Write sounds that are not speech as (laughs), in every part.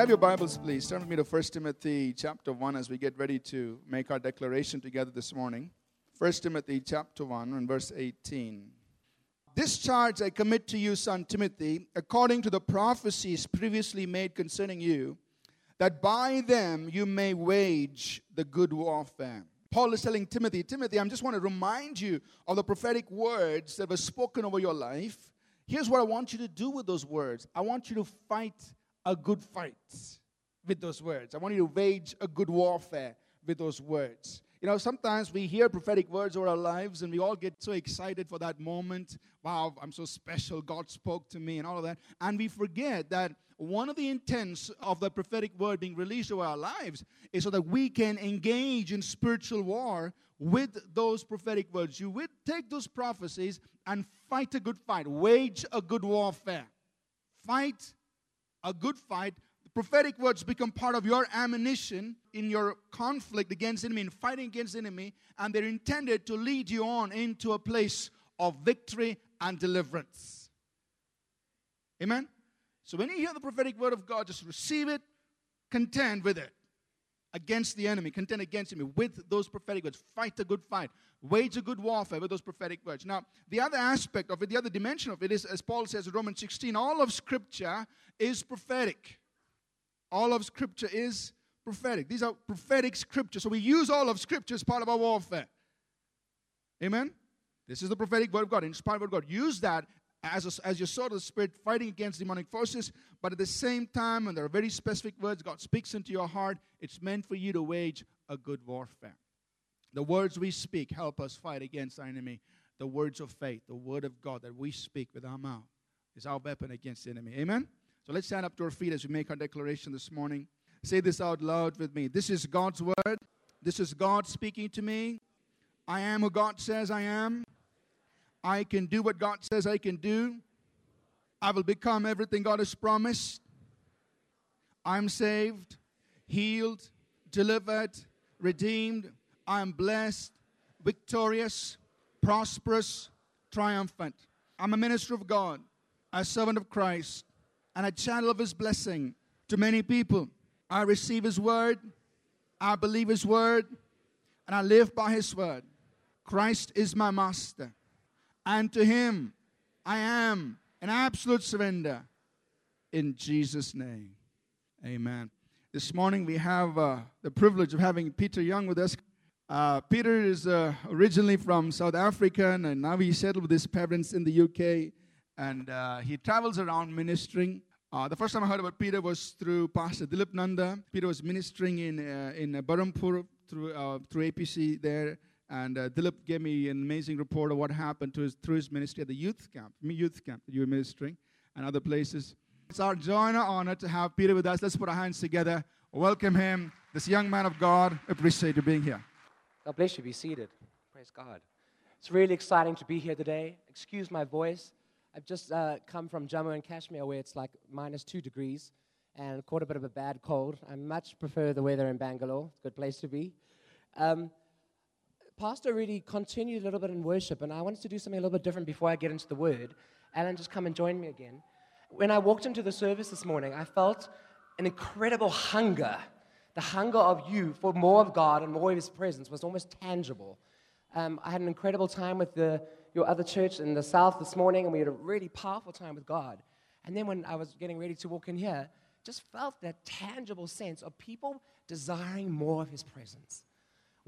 Have your Bibles, please. Turn with me to 1 Timothy chapter 1 as we get ready to make our declaration together this morning. 1 Timothy chapter 1 and verse 18. This charge I commit to you, son Timothy, according to the prophecies previously made concerning you, that by them you may wage the good warfare. Paul is telling Timothy, Timothy, I just want to remind you of the prophetic words that were spoken over your life. Here's what I want you to do with those words I want you to fight a good fight with those words. I want you to wage a good warfare with those words. You know, sometimes we hear prophetic words over our lives and we all get so excited for that moment. Wow, I'm so special. God spoke to me and all of that. And we forget that one of the intents of the prophetic word being released over our lives is so that we can engage in spiritual war with those prophetic words. You would take those prophecies and fight a good fight, wage a good warfare. Fight a good fight, the prophetic words become part of your ammunition in your conflict against enemy, in fighting against enemy, and they're intended to lead you on into a place of victory and deliverance. Amen? So when you hear the prophetic word of God, just receive it, contend with it against the enemy, contend against him with those prophetic words. Fight a good fight. Wage a good warfare with those prophetic words. Now, the other aspect of it, the other dimension of it is, as Paul says in Romans 16, all of Scripture is prophetic. All of Scripture is prophetic. These are prophetic scriptures. So we use all of Scripture as part of our warfare. Amen? This is the prophetic word of God, inspired word of God. Use that as, a, as your sword of the Spirit, fighting against demonic forces, but at the same time, and there are very specific words God speaks into your heart, it's meant for you to wage a good warfare. The words we speak help us fight against our enemy. The words of faith, the word of God that we speak with our mouth, is our weapon against the enemy. Amen? So let's stand up to our feet as we make our declaration this morning. Say this out loud with me. This is God's word. This is God speaking to me. I am who God says I am. I can do what God says I can do. I will become everything God has promised. I'm saved, healed, delivered, redeemed. I am blessed, victorious, prosperous, triumphant. I'm a minister of God, a servant of Christ, and a channel of His blessing to many people. I receive His word, I believe His word, and I live by His word. Christ is my master and to Him I am an absolute surrender. In Jesus' name, amen. This morning we have uh, the privilege of having Peter Young with us. Uh, Peter is uh, originally from South Africa and now he settled with his parents in the UK and uh, he travels around ministering. Uh, the first time I heard about Peter was through Pastor Dilip Nanda. Peter was ministering in, uh, in Berhampur through, through APC there and uh, Dilip gave me an amazing report of what happened to his, through his ministry at the youth camp, youth camp that you were ministering, and other places. It's our joy and our honor to have Peter with us. Let's put our hands together. Welcome him, this young man of God. Appreciate you being here. God bless you. Be seated. Praise God. It's really exciting to be here today. Excuse my voice. I've just uh, come from Jammu and Kashmir where it's like minus two degrees and caught a bit of a bad cold. I much prefer the weather in Bangalore. It's a good place to be. Um, Pastor really continued a little bit in worship, and I wanted to do something a little bit different before I get into the word. Alan, just come and join me again. When I walked into the service this morning, I felt an incredible hunger. The hunger of you for more of God and more of His presence was almost tangible. Um, I had an incredible time with the, your other church in the South this morning, and we had a really powerful time with God. And then when I was getting ready to walk in here, just felt that tangible sense of people desiring more of His presence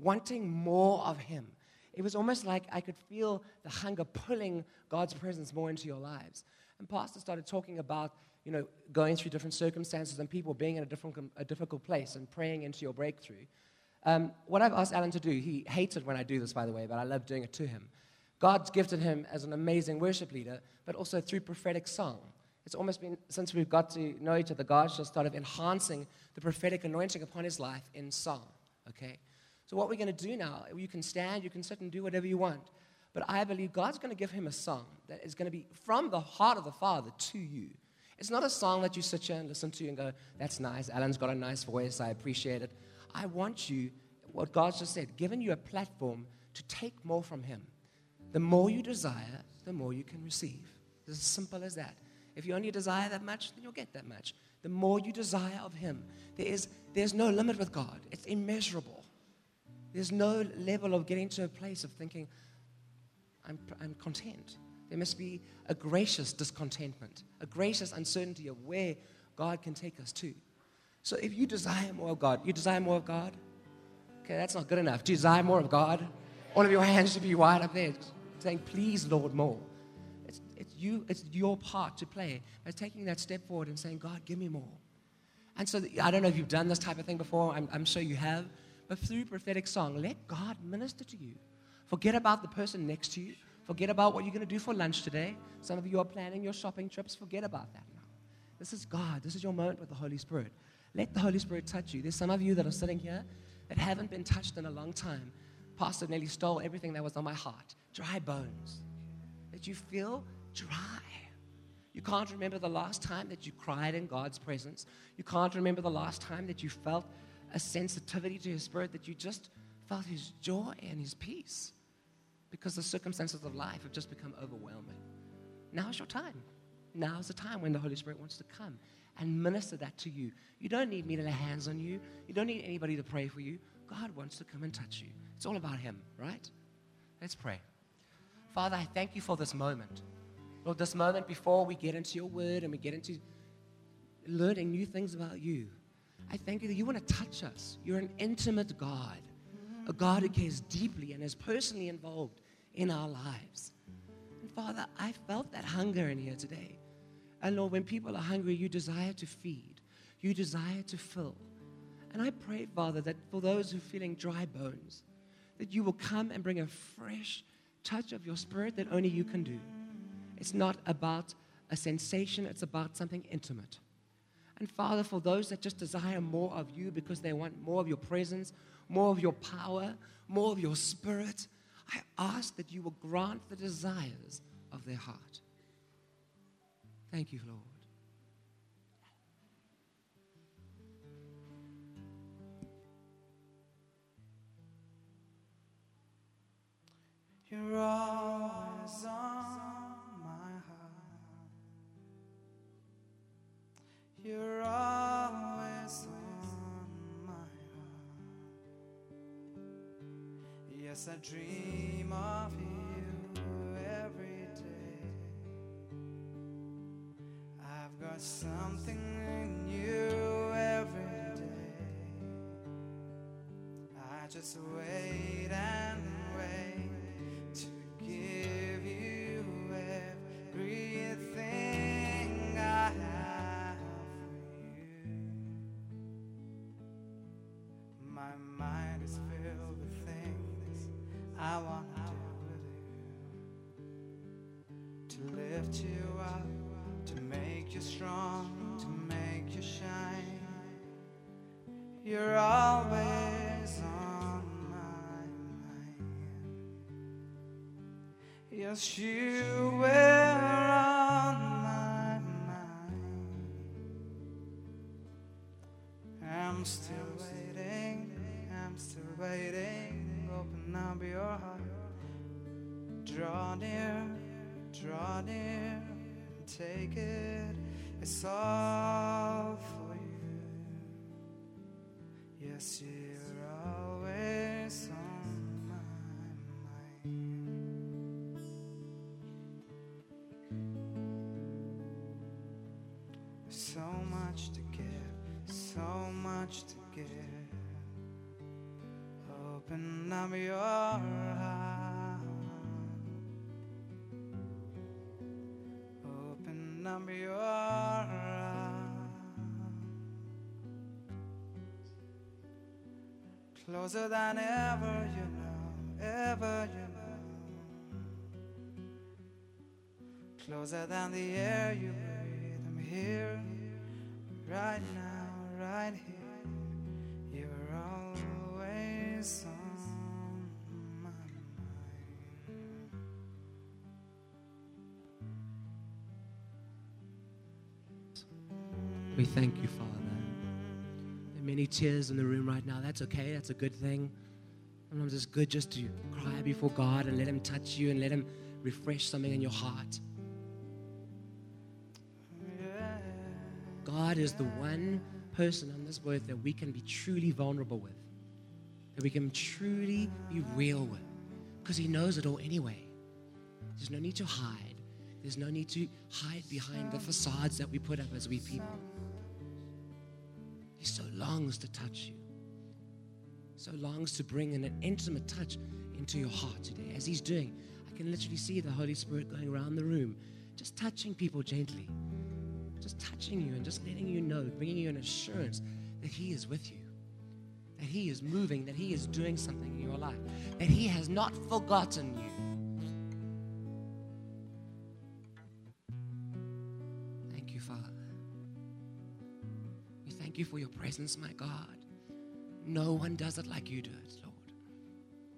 wanting more of Him. It was almost like I could feel the hunger pulling God's presence more into your lives. And Pastor started talking about, you know, going through different circumstances and people being in a, different, a difficult place and praying into your breakthrough. Um, what I've asked Alan to do, he hates it when I do this, by the way, but I love doing it to him. God's gifted him as an amazing worship leader, but also through prophetic song. It's almost been, since we've got to know each other, God's just started enhancing the prophetic anointing upon his life in song, okay? So, what we're going to do now, you can stand, you can sit and do whatever you want. But I believe God's going to give him a song that is going to be from the heart of the Father to you. It's not a song that you sit here and listen to and go, that's nice. Alan's got a nice voice. I appreciate it. I want you, what God just said, given you a platform to take more from him. The more you desire, the more you can receive. It's as simple as that. If you only desire that much, then you'll get that much. The more you desire of Him, there is, there's no limit with God, it's immeasurable. There's no level of getting to a place of thinking, I'm, I'm content. There must be a gracious discontentment, a gracious uncertainty of where God can take us to. So if you desire more of God, you desire more of God? Okay, that's not good enough. Do you desire more of God? All of your hands should be wide up there, saying, Please, Lord, more. It's, it's, you, it's your part to play by taking that step forward and saying, God, give me more. And so I don't know if you've done this type of thing before, I'm, I'm sure you have, but through prophetic song, let God minister to you. Forget about the person next to you. Forget about what you're going to do for lunch today. Some of you are planning your shopping trips. Forget about that now. This is God. This is your moment with the Holy Spirit. Let the Holy Spirit touch you. There's some of you that are sitting here that haven't been touched in a long time. Pastor nearly stole everything that was on my heart. Dry bones. That you feel dry. You can't remember the last time that you cried in God's presence. You can't remember the last time that you felt a sensitivity to His Spirit, that you just felt His joy and His peace because the circumstances of life have just become overwhelming. Now's your time. Now's the time when the Holy Spirit wants to come and minister that to you. You don't need me to lay hands on you. You don't need anybody to pray for you. God wants to come and touch you. It's all about Him, right? Let's pray. Father, I thank you for this moment. Lord, this moment before we get into your word and we get into learning new things about you. I thank you that you want to touch us. You're an intimate God, a God who cares deeply and is personally involved in our lives. And Father, I felt that hunger in here today. And Lord, when people are hungry, you desire to feed, you desire to fill. And I pray, Father, that for those who are feeling dry bones, that you will come and bring a fresh touch of your spirit that only you can do. It's not about a sensation, it's about something intimate. And Father, for those that just desire more of you because they want more of your presence, more of your power, more of your spirit, I ask that you will grant the desires of their heart. Thank you, Lord. You're always on You're always on my heart. Yes, I dream of you every day. I've got something in you every day. I just wait and You're always on my mind. Yes, you were on my mind. I'm still waiting, I'm still waiting. Open up your heart. Draw near, draw near, take it. It's all. Yes, you're always on my mind. So much to give, so much to give. Open up your Closer than ever you know, ever you know. Closer than the air you breathe. I'm here, right now, right here. You're always on. We thank you, Father. Tears in the room right now. That's okay. That's a good thing. Sometimes it's good just to cry before God and let Him touch you and let Him refresh something in your heart. God is the one person on this earth that we can be truly vulnerable with, that we can truly be real with, because He knows it all anyway. There's no need to hide. There's no need to hide behind the facades that we put up as we people. He so longs to touch you, so longs to bring in an intimate touch into your heart today. As He's doing, I can literally see the Holy Spirit going around the room, just touching people gently, just touching you and just letting you know, bringing you an assurance that He is with you, that He is moving, that He is doing something in your life, that He has not forgotten you. You, thank you for your presence, my God. No one does it like you do it, Lord.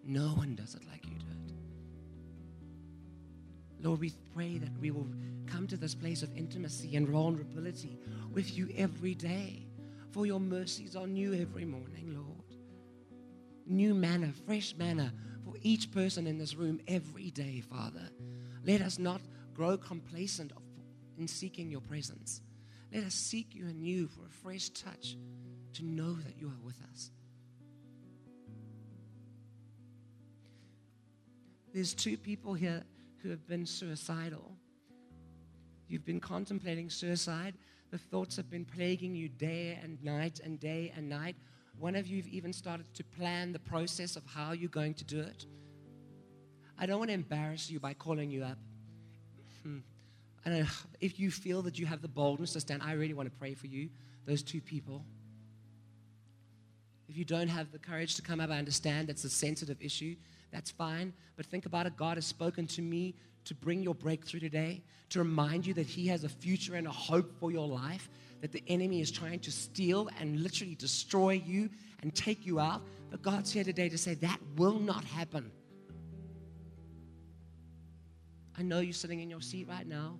No one does it like you do it. Lord, we pray that we will come to this place of intimacy and vulnerability with you every day. For your mercies are new every morning, Lord. New manna, fresh manna for each person in this room every day, Father. Let us not grow complacent in seeking your presence. Let us seek you anew for a fresh touch to know that you are with us. There's two people here who have been suicidal. You've been contemplating suicide. The thoughts have been plaguing you day and night and day and night. One of you have even started to plan the process of how you're going to do it. I don't want to embarrass you by calling you up. Hmm. Know if you feel that you have the boldness to stand. I really want to pray for you, those two people. If you don't have the courage to come up, I understand that's a sensitive issue. That's fine. But think about it. God has spoken to me to bring your breakthrough today, to remind you that He has a future and a hope for your life, that the enemy is trying to steal and literally destroy you and take you out. But God's here today to say that will not happen. I know you're sitting in your seat right now,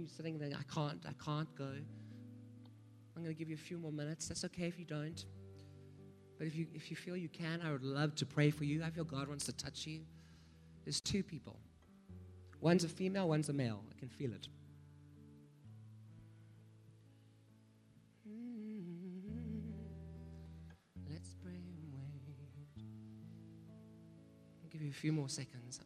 you're sitting there, I can't, I can't go. I'm going to give you a few more minutes. That's okay if you don't. But if you, if you feel you can, I would love to pray for you. I feel God wants to touch you. There's two people one's a female, one's a male. I can feel it. Let's pray and wait. I'll give you a few more seconds.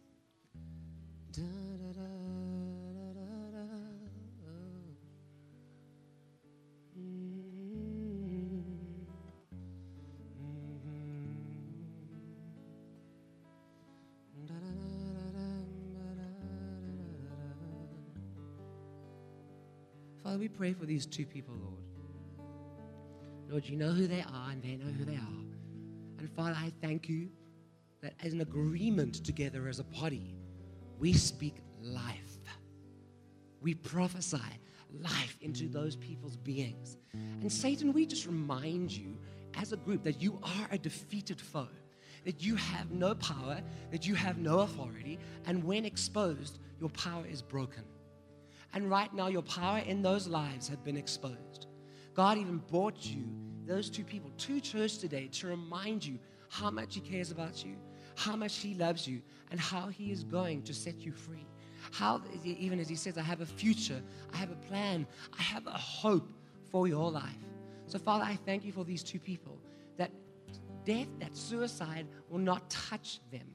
These two people, Lord. Lord, you know who they are and they know who they are. And Father, I thank you that as an agreement together as a body, we speak life. We prophesy life into those people's beings. And Satan, we just remind you as a group that you are a defeated foe, that you have no power, that you have no authority, and when exposed, your power is broken. And right now, your power in those lives have been exposed. God even brought you, those two people, to church today to remind you how much He cares about you, how much He loves you, and how He is going to set you free. How, even as He says, I have a future, I have a plan, I have a hope for your life. So, Father, I thank you for these two people that death, that suicide will not touch them,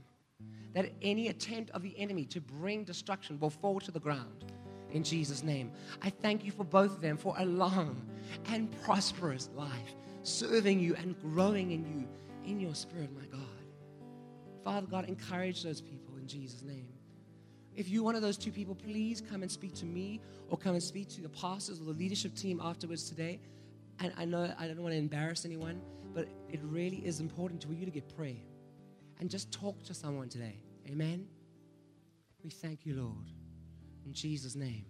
that any attempt of the enemy to bring destruction will fall to the ground in Jesus' name. I thank you for both of them for a long and prosperous life, serving you and growing in you in your spirit, my God. Father God, encourage those people in Jesus' name. If you're one of those two people, please come and speak to me or come and speak to the pastors or the leadership team afterwards today. And I know I don't want to embarrass anyone, but it really is important for you to get prayer and just talk to someone today. Amen. We thank you, Lord. In Jesus' name,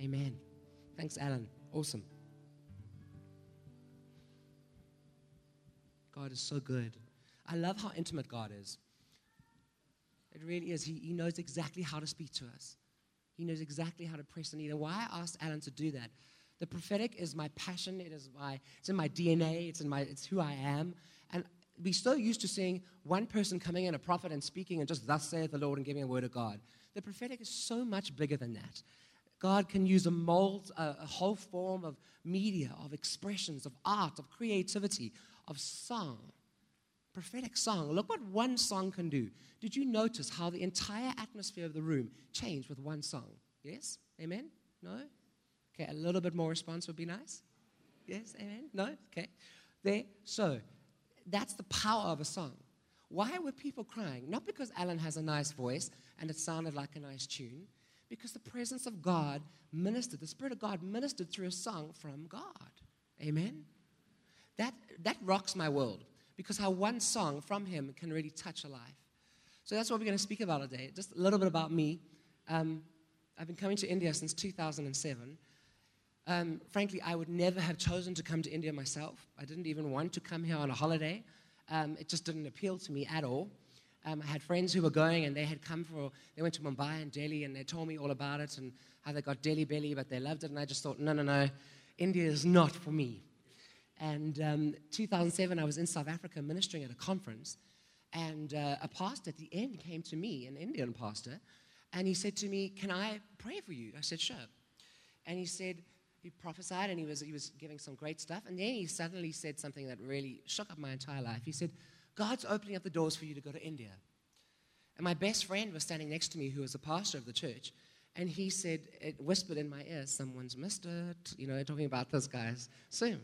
amen. Thanks, Alan. Awesome. God is so good. I love how intimate God is. It really is. He, he knows exactly how to speak to us. He knows exactly how to press the need. And why I asked Alan to do that. The prophetic is my passion. It is my, it's in my DNA. It's in my, it's who I am. And we're so used to seeing one person coming in, a prophet, and speaking, and just thus saith the Lord, and giving a word of God. The prophetic is so much bigger than that. God can use a mold, a, a whole form of media, of expressions, of art, of creativity, of song. Prophetic song. Look what one song can do. Did you notice how the entire atmosphere of the room changed with one song? Yes? Amen? No? Okay, a little bit more response would be nice. Yes? Amen? No? Okay. There. So, that's the power of a song. Why were people crying? Not because Alan has a nice voice and it sounded like a nice tune, because the presence of God ministered, the Spirit of God ministered through a song from God. Amen? That, that rocks my world because how one song from Him can really touch a life. So that's what we're going to speak about today. Just a little bit about me. Um, I've been coming to India since 2007. Um, frankly, I would never have chosen to come to India myself. I didn't even want to come here on a holiday. Um, it just didn't appeal to me at all. Um, I had friends who were going and they had come for, they went to Mumbai and Delhi and they told me all about it and how they got Delhi belly, but they loved it. And I just thought, no, no, no, India is not for me. And um, 2007, I was in South Africa ministering at a conference. And uh, a pastor at the end came to me, an Indian pastor, and he said to me, Can I pray for you? I said, Sure. And he said, he prophesied and he was, he was giving some great stuff. And then he suddenly said something that really shook up my entire life. He said, God's opening up the doors for you to go to India. And my best friend was standing next to me, who was a pastor of the church. And he said, it whispered in my ear, Someone's missed it, you know, talking about this guy's soon.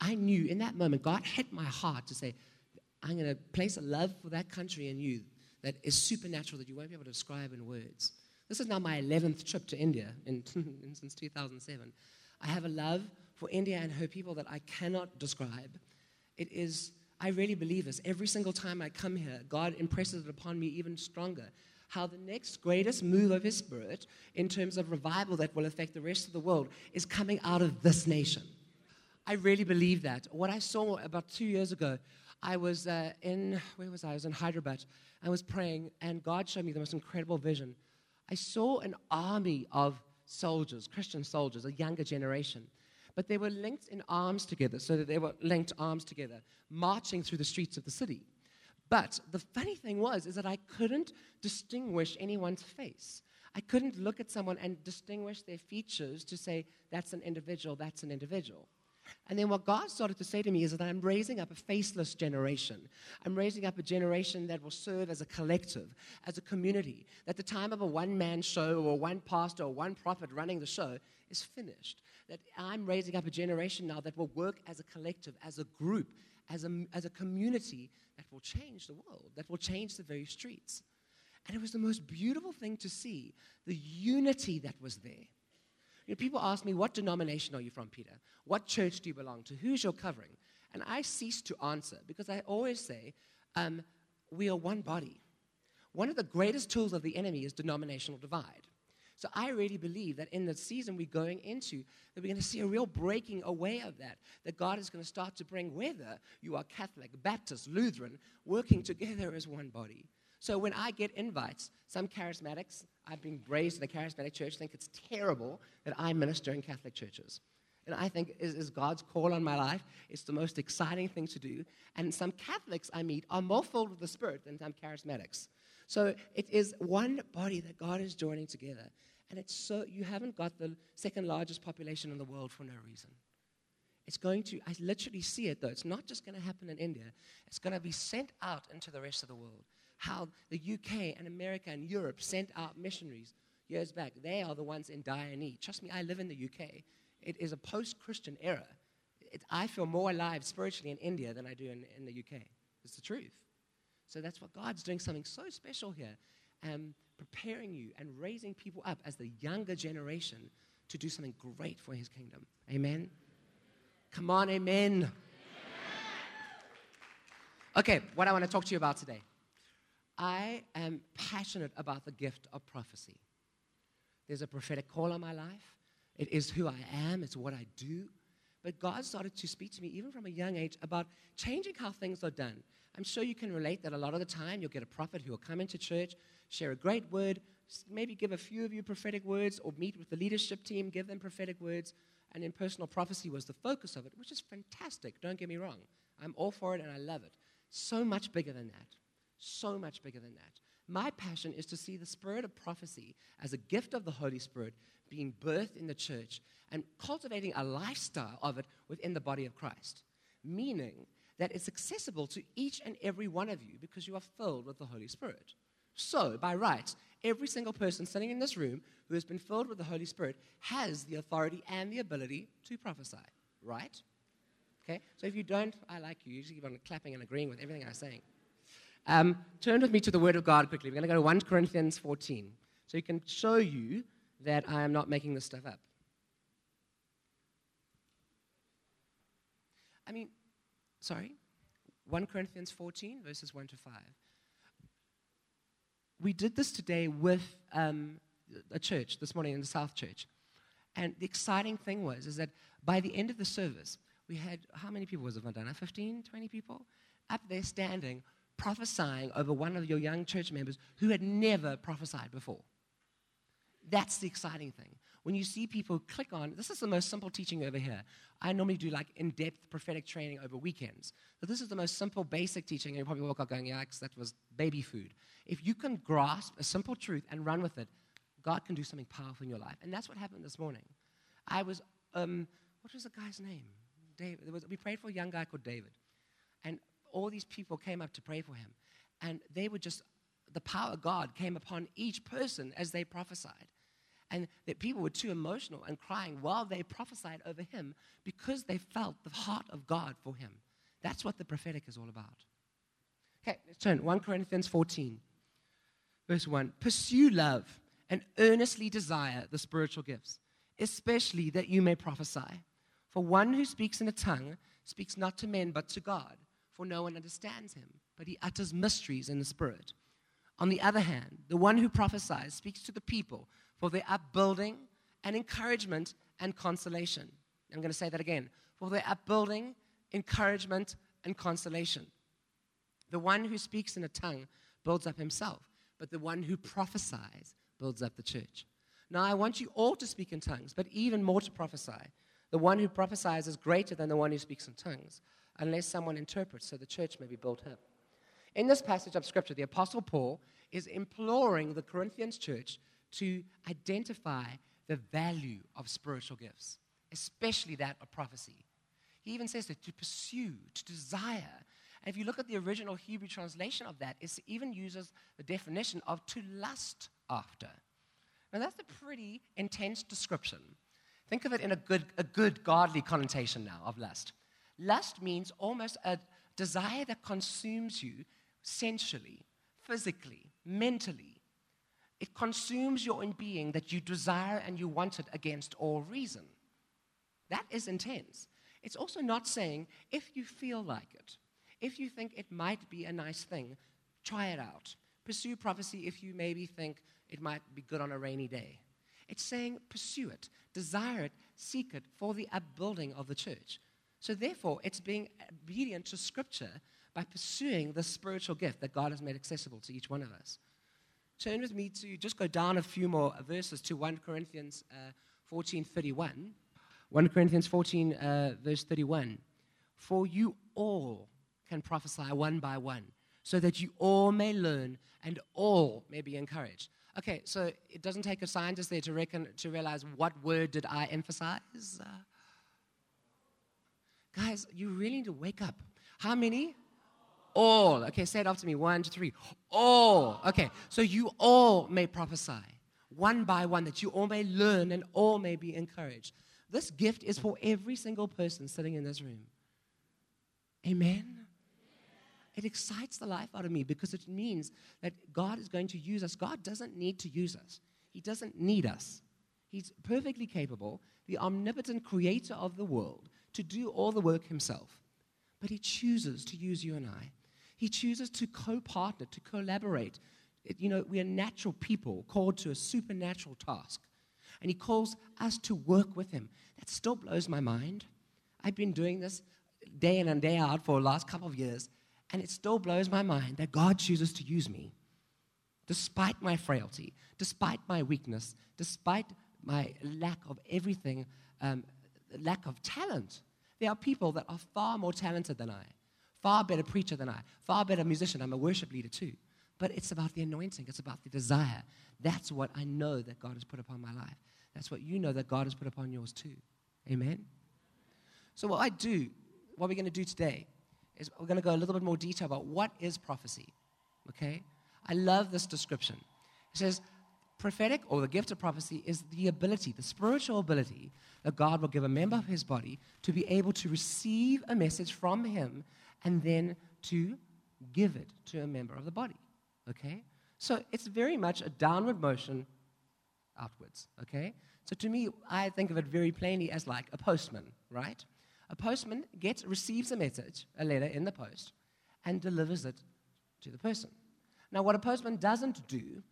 I knew in that moment, God hit my heart to say, I'm going to place a love for that country in you that is supernatural that you won't be able to describe in words. This is now my 11th trip to India in, (laughs) since 2007. I have a love for India and her people that I cannot describe. It is, I really believe this. Every single time I come here, God impresses it upon me even stronger. How the next greatest move of His Spirit in terms of revival that will affect the rest of the world is coming out of this nation. I really believe that. What I saw about two years ago, I was uh, in, where was I? I was in Hyderabad. I was praying, and God showed me the most incredible vision. I saw an army of soldiers, Christian soldiers, a younger generation. But they were linked in arms together, so that they were linked arms together, marching through the streets of the city. But the funny thing was, is that I couldn't distinguish anyone's face. I couldn't look at someone and distinguish their features to say, that's an individual, that's an individual. And then what God started to say to me is that I'm raising up a faceless generation. I'm raising up a generation that will serve as a collective, as a community. That the time of a one man show or one pastor or one prophet running the show is finished. That I'm raising up a generation now that will work as a collective, as a group, as a, as a community that will change the world, that will change the very streets. And it was the most beautiful thing to see the unity that was there. Know, people ask me, What denomination are you from, Peter? What church do you belong to? Who's your covering? And I cease to answer because I always say, um, We are one body. One of the greatest tools of the enemy is denominational divide. So I really believe that in the season we're going into, that we're going to see a real breaking away of that. That God is going to start to bring, whether you are Catholic, Baptist, Lutheran, working together as one body. So when I get invites, some charismatics, I've been raised in a charismatic church, think it's terrible that I minister in Catholic churches. And I think is, is God's call on my life. It's the most exciting thing to do. And some Catholics I meet are more filled with the Spirit than some charismatics. So it is one body that God is joining together. And it's so, you haven't got the second largest population in the world for no reason. It's going to, I literally see it though. It's not just going to happen in India, it's going to be sent out into the rest of the world how the UK and America and Europe sent out missionaries years back. They are the ones in dire need. Trust me, I live in the UK. It is a post Christian era. It, I feel more alive spiritually in India than I do in, in the UK. It's the truth. So that's what God's doing something so special here, um, preparing you and raising people up as the younger generation to do something great for His kingdom. Amen. Come on, amen. Okay, what I want to talk to you about today. I am passionate about the gift of prophecy. There's a prophetic call on my life. It is who I am, it's what I do. But God started to speak to me, even from a young age, about changing how things are done. I'm sure you can relate that a lot of the time you'll get a prophet who will come into church, share a great word, maybe give a few of you prophetic words, or meet with the leadership team, give them prophetic words, and then personal prophecy was the focus of it, which is fantastic. Don't get me wrong. I'm all for it and I love it. So much bigger than that so much bigger than that. My passion is to see the spirit of prophecy as a gift of the Holy Spirit being birthed in the church and cultivating a lifestyle of it within the body of Christ, meaning that it's accessible to each and every one of you because you are filled with the Holy Spirit. So, by rights, every single person sitting in this room who has been filled with the Holy Spirit has the authority and the ability to prophesy, right? Okay? So if you don't, I like you. You just keep on clapping and agreeing with everything I'm saying. Um, turn with me to the Word of God quickly. We're going to go to 1 Corinthians 14. So he can show you that I am not making this stuff up. I mean, sorry, 1 Corinthians 14, verses 1 to 5. We did this today with um, a church this morning in the South Church. And the exciting thing was is that by the end of the service, we had, how many people was it, Vandana? 15, 20 people? Up there standing, prophesying over one of your young church members who had never prophesied before. That's the exciting thing. When you see people click on, this is the most simple teaching over here. I normally do like in depth prophetic training over weekends. But this is the most simple, basic teaching. And you probably walk out going, yeah, because that was baby food. If you can grasp a simple truth and run with it, God can do something powerful in your life. And that's what happened this morning. I was, um, what was the guy's name? David. Was, we prayed for a young guy called David. And all these people came up to pray for him. And they were just, the power of God came upon each person as they prophesied. And that people were too emotional and crying while they prophesied over him because they felt the heart of God for him. That's what the prophetic is all about. Okay, let's turn. 1 Corinthians 14, verse 1. Pursue love and earnestly desire the spiritual gifts, especially that you may prophesy. For one who speaks in a tongue speaks not to men but to God, for no one understands him, but he utters mysteries in the Spirit. On the other hand, the one who prophesies speaks to the people for their upbuilding and encouragement and consolation. I'm going to say that again for their upbuilding, encouragement, and consolation. The one who speaks in a tongue builds up himself, but the one who prophesies builds up the church. Now, I want you all to speak in tongues, but even more to prophesy. The one who prophesies is greater than the one who speaks in tongues, unless someone interprets, so the church may be built up. In this passage of Scripture, the Apostle Paul is imploring the Corinthians church to identify the value of spiritual gifts, especially that of prophecy. He even says that to pursue, to desire. And if you look at the original Hebrew translation of that, it even uses the definition of to lust after. Now, that's a pretty intense description. Think of it in a good, a good godly connotation now of lust. Lust means almost a desire that consumes you sensually, physically, mentally. It consumes your own being that you desire and you want it against all reason. That is intense. It's also not saying if you feel like it, if you think it might be a nice thing, try it out. Pursue prophecy if you maybe think it might be good on a rainy day. It's saying pursue it, desire it, seek it for the upbuilding of the church. So, therefore, it's being obedient to Scripture by pursuing the spiritual gift that God has made accessible to each one of us. Turn with me to just go down a few more verses to 1 Corinthians uh, 14 31. 1 Corinthians 14, uh, verse 31. For you all can prophesy one by one, so that you all may learn and all may be encouraged. Okay, so it doesn't take a scientist there to reckon to realize what word did I emphasize. Uh, guys, you really need to wake up. How many? All. Okay, say it after me. One, two, three. All. Okay, so you all may prophesy one by one, that you all may learn and all may be encouraged. This gift is for every single person sitting in this room. Amen. It excites the life out of me because it means that God is going to use us. God doesn't need to use us, He doesn't need us. He's perfectly capable, the omnipotent creator of the world, to do all the work Himself. But He chooses to use you and I. He chooses to co partner, to collaborate. You know, we are natural people called to a supernatural task. And He calls us to work with Him. That still blows my mind. I've been doing this day in and day out for the last couple of years and it still blows my mind that God chooses to use me despite my frailty, despite my weakness, despite my lack of everything, um, lack of talent. There are people that are far more talented than I, far better preacher than I, far better musician. I'm a worship leader too. But it's about the anointing, it's about the desire. That's what I know that God has put upon my life. that's what you know that God has put upon yours too. Amen? So, what I do, what we're going to do today, is we're going to go a little bit more detail about what is prophecy. Okay? I love this description. It says, prophetic or the gift of prophecy is the ability, the spiritual ability that God will give a member of his body to be able to receive a message from him and then to give it to a member of the body. Okay? So it's very much a downward motion outwards. Okay? So to me, I think of it very plainly as like a postman, right? A postman gets, receives a message, a letter in the post, and delivers it to the person. Now, what a postman doesn't do,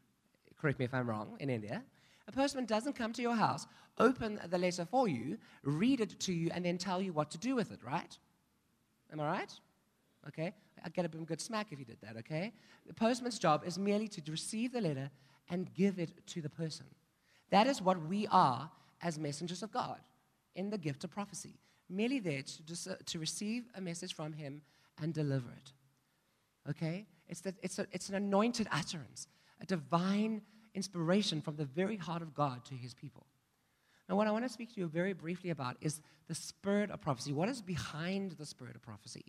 correct me if I'm wrong, in India, a postman doesn't come to your house, open the letter for you, read it to you, and then tell you what to do with it, right? Am I right? Okay? I'd get a good smack if he did that, okay? The postman's job is merely to receive the letter and give it to the person. That is what we are as messengers of God in the gift of prophecy, merely there to, dis- to receive a message from Him and deliver it. Okay? It's, it's, a, it's an anointed utterance, a divine inspiration from the very heart of God to His people. Now, what I want to speak to you very briefly about is the spirit of prophecy. What is behind the spirit of prophecy?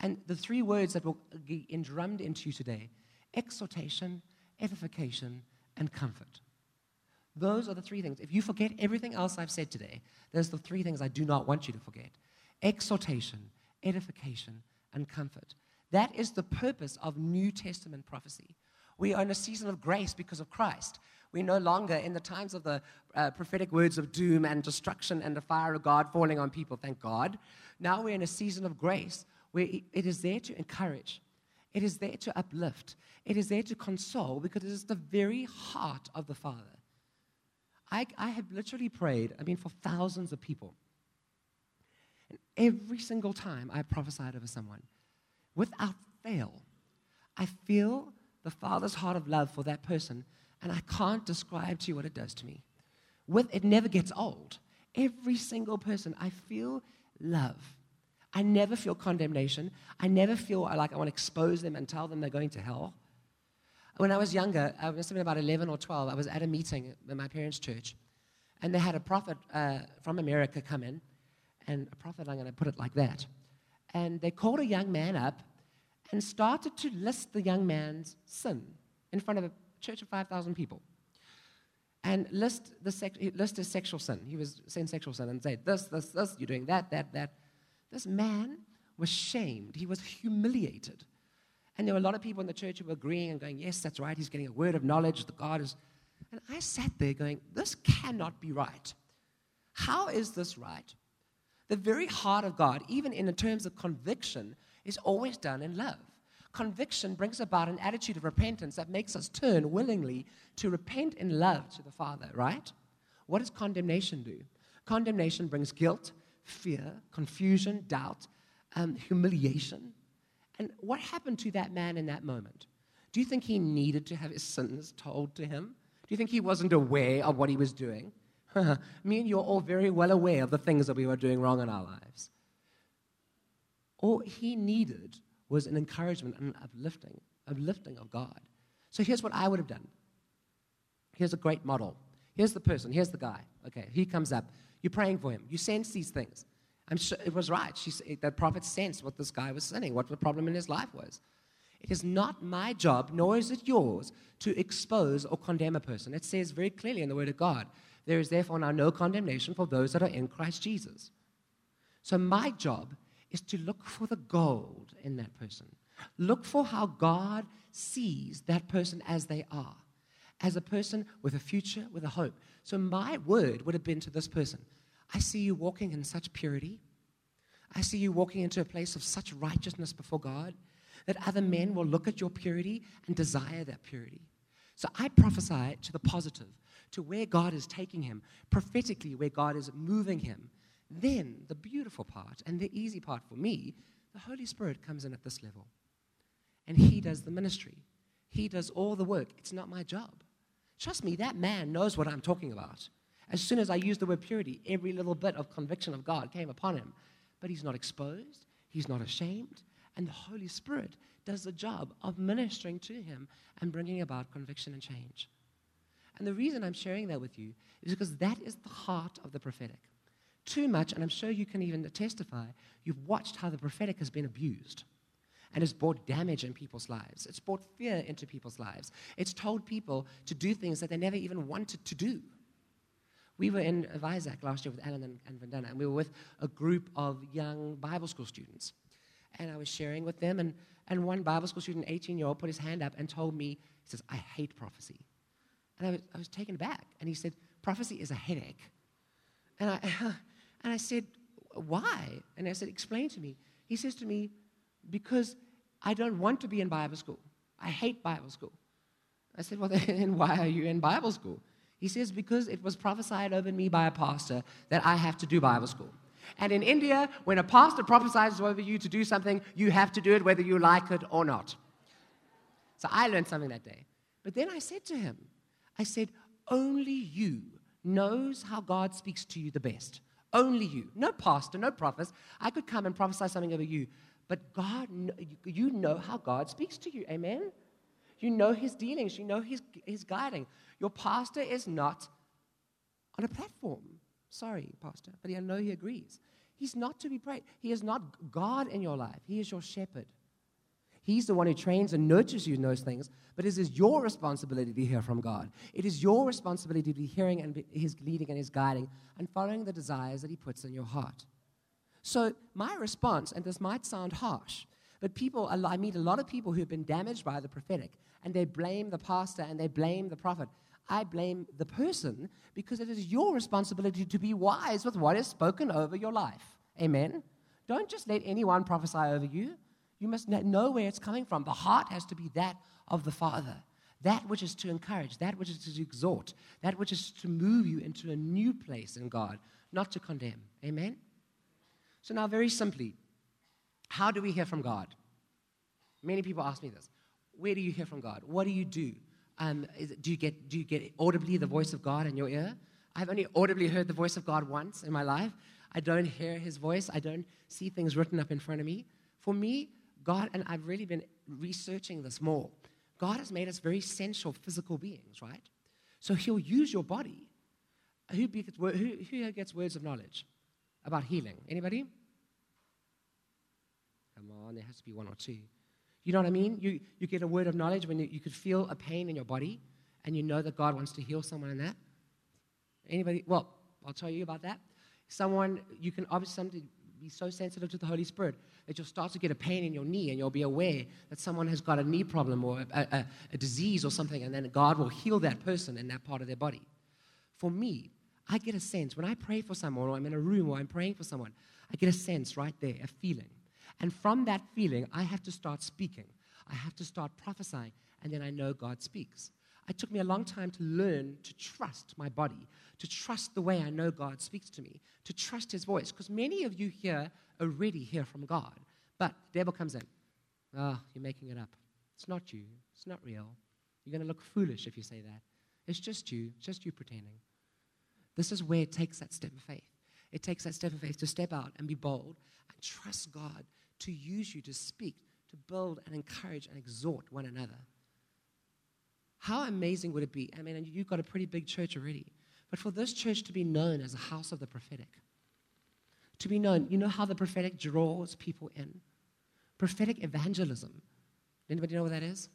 And the three words that will be drummed into you today exhortation, edification, and comfort. Those are the three things. If you forget everything else I've said today, there's the three things I do not want you to forget exhortation, edification, and comfort. That is the purpose of New Testament prophecy. We are in a season of grace because of Christ. We're no longer in the times of the uh, prophetic words of doom and destruction and the fire of God falling on people, thank God. Now we're in a season of grace where it is there to encourage, it is there to uplift, it is there to console because it is the very heart of the Father. I, I have literally prayed, I mean, for thousands of people. And every single time I prophesied over someone, without fail, I feel the Father's heart of love for that person, and I can't describe to you what it does to me. With, it never gets old. Every single person, I feel love. I never feel condemnation. I never feel like I want to expose them and tell them they're going to hell. When I was younger, I was about 11 or 12, I was at a meeting in my parents' church, and they had a prophet uh, from America come in, and a prophet, I'm going to put it like that. And they called a young man up and started to list the young man's sin in front of a church of 5,000 people. And list, the sex, list his sexual sin. He was saying sexual sin and said, this, this, this, you're doing that, that, that. This man was shamed. He was humiliated. And there were a lot of people in the church who were agreeing and going, Yes, that's right. He's getting a word of knowledge. The God is. And I sat there going, This cannot be right. How is this right? The very heart of God, even in the terms of conviction, is always done in love. Conviction brings about an attitude of repentance that makes us turn willingly to repent in love to the Father, right? What does condemnation do? Condemnation brings guilt, fear, confusion, doubt, um, humiliation. And what happened to that man in that moment? Do you think he needed to have his sins told to him? Do you think he wasn't aware of what he was doing? (laughs) Me and you are all very well aware of the things that we were doing wrong in our lives. All he needed was an encouragement and an uplifting, uplifting of God. So here's what I would have done. Here's a great model. Here's the person. Here's the guy. Okay, he comes up. You're praying for him. You sense these things. I'm sure it was right. She, that prophet sensed what this guy was sinning, what the problem in his life was. It is not my job, nor is it yours, to expose or condemn a person. It says very clearly in the Word of God there is therefore now no condemnation for those that are in Christ Jesus. So my job is to look for the gold in that person. Look for how God sees that person as they are, as a person with a future, with a hope. So my word would have been to this person I see you walking in such purity. I see you walking into a place of such righteousness before God that other men will look at your purity and desire that purity. So I prophesy to the positive, to where God is taking him, prophetically, where God is moving him. Then the beautiful part and the easy part for me, the Holy Spirit comes in at this level. And he does the ministry, he does all the work. It's not my job. Trust me, that man knows what I'm talking about. As soon as I used the word purity, every little bit of conviction of God came upon him. But he's not exposed, he's not ashamed, and the Holy Spirit does the job of ministering to him and bringing about conviction and change. And the reason I'm sharing that with you is because that is the heart of the prophetic. Too much, and I'm sure you can even testify, you've watched how the prophetic has been abused and has brought damage in people's lives. It's brought fear into people's lives. It's told people to do things that they never even wanted to do. We were in Isaac last year with Alan and, and Vandana, and we were with a group of young Bible school students. And I was sharing with them, and, and one Bible school student, 18 year old, put his hand up and told me, he says, I hate prophecy. And I was, I was taken aback. And he said, Prophecy is a headache. And I, (laughs) and I said, Why? And I said, Explain to me. He says to me, Because I don't want to be in Bible school. I hate Bible school. I said, Well, (laughs) then why are you in Bible school? He says, Because it was prophesied over me by a pastor that I have to do Bible school. And in India, when a pastor prophesies over you to do something, you have to do it whether you like it or not. So I learned something that day. But then I said to him, I said, Only you knows how God speaks to you the best. Only you. No pastor, no prophets. I could come and prophesy something over you, but God, you know how God speaks to you. Amen? You know his dealings, you know his, his guiding. Your pastor is not on a platform. Sorry, pastor, but I know he agrees. He's not to be prayed. He is not God in your life, he is your shepherd. He's the one who trains and nurtures you in those things, but it is your responsibility to hear from God. It is your responsibility to be hearing and be his leading and his guiding and following the desires that he puts in your heart. So, my response, and this might sound harsh, but people, I meet a lot of people who've been damaged by the prophetic, and they blame the pastor and they blame the prophet. I blame the person because it is your responsibility to be wise with what is spoken over your life. Amen? Don't just let anyone prophesy over you. You must know where it's coming from. The heart has to be that of the Father. That which is to encourage, that which is to exhort, that which is to move you into a new place in God, not to condemn. Amen? So, now, very simply, how do we hear from God? Many people ask me this. Where do you hear from God? What do you do? Um, it, do, you get, do you get audibly the voice of God in your ear? I've only audibly heard the voice of God once in my life. I don't hear his voice. I don't see things written up in front of me. For me, God, and I've really been researching this more, God has made us very sensual physical beings, right? So he'll use your body. Who, gets, who, who gets words of knowledge about healing? Anybody? Come on, there has to be one or two. You know what I mean? You, you get a word of knowledge when you, you could feel a pain in your body and you know that God wants to heal someone in that. Anybody? Well, I'll tell you about that. Someone, you can obviously be so sensitive to the Holy Spirit that you'll start to get a pain in your knee and you'll be aware that someone has got a knee problem or a, a, a disease or something, and then God will heal that person in that part of their body. For me, I get a sense when I pray for someone or I'm in a room or I'm praying for someone, I get a sense right there, a feeling. And from that feeling, I have to start speaking. I have to start prophesying, and then I know God speaks. It took me a long time to learn to trust my body, to trust the way I know God speaks to me, to trust His voice. Because many of you here already hear from God. But the devil comes in. Ah, oh, you're making it up. It's not you. It's not real. You're going to look foolish if you say that. It's just you, it's just you pretending. This is where it takes that step of faith. It takes that step of faith to step out and be bold and trust God to use you to speak, to build and encourage and exhort one another. How amazing would it be? I mean, you've got a pretty big church already, but for this church to be known as a house of the prophetic, to be known, you know how the prophetic draws people in? Prophetic evangelism. Anybody know what that is?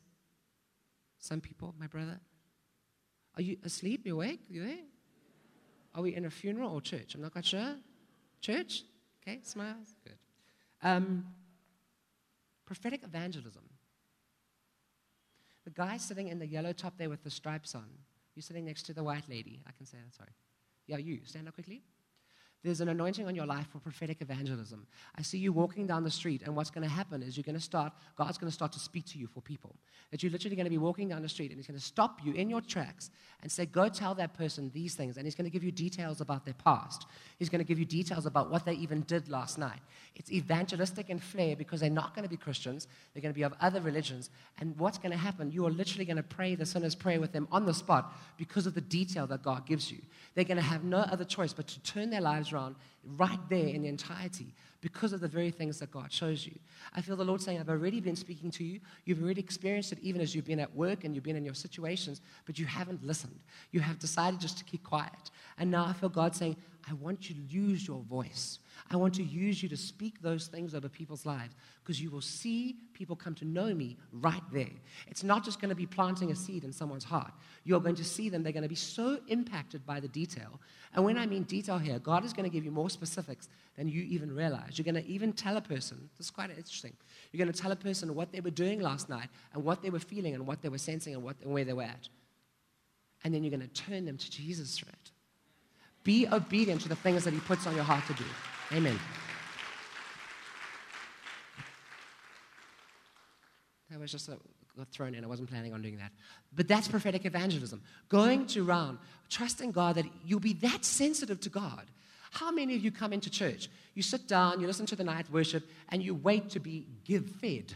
Some people, my brother. Are you asleep? You awake? You there? Are we in a funeral or church? I'm not quite sure. Church? Okay, smiles. Good. Um, prophetic evangelism. The guy sitting in the yellow top there with the stripes on, you're sitting next to the white lady. I can say that, sorry. Yeah, you. Stand up quickly. There's an anointing on your life for prophetic evangelism. I see you walking down the street, and what's going to happen is you're going to start, God's going to start to speak to you for people. That you're literally going to be walking down the street, and He's going to stop you in your tracks and say, Go tell that person these things. And He's going to give you details about their past. He's going to give you details about what they even did last night. It's evangelistic in flair because they're not going to be Christians, they're going to be of other religions. And what's going to happen? You are literally going to pray the sinner's prayer with them on the spot because of the detail that God gives you. They're going to have no other choice but to turn their lives around right there in the entirety because of the very things that God shows you. I feel the Lord saying, I've already been speaking to you. You've already experienced it even as you've been at work and you've been in your situations, but you haven't listened. You have decided just to keep quiet. And now I feel God saying, I want you to use your voice. I want to use you to speak those things over people's lives because you will see people come to know me right there. It's not just going to be planting a seed in someone's heart. You're going to see them, they're going to be so impacted by the detail. And when I mean detail here, God is going to give you more specifics than you even realize. You're going to even tell a person, this is quite interesting. You're going to tell a person what they were doing last night and what they were feeling and what they were sensing and, what, and where they were at. And then you're going to turn them to Jesus through it. Be obedient to the things that He puts on your heart to do. Amen. That was just a, got thrown in. I wasn't planning on doing that. But that's prophetic evangelism. Going to around, trusting God that you'll be that sensitive to God. How many of you come into church? You sit down, you listen to the night worship, and you wait to be give fed.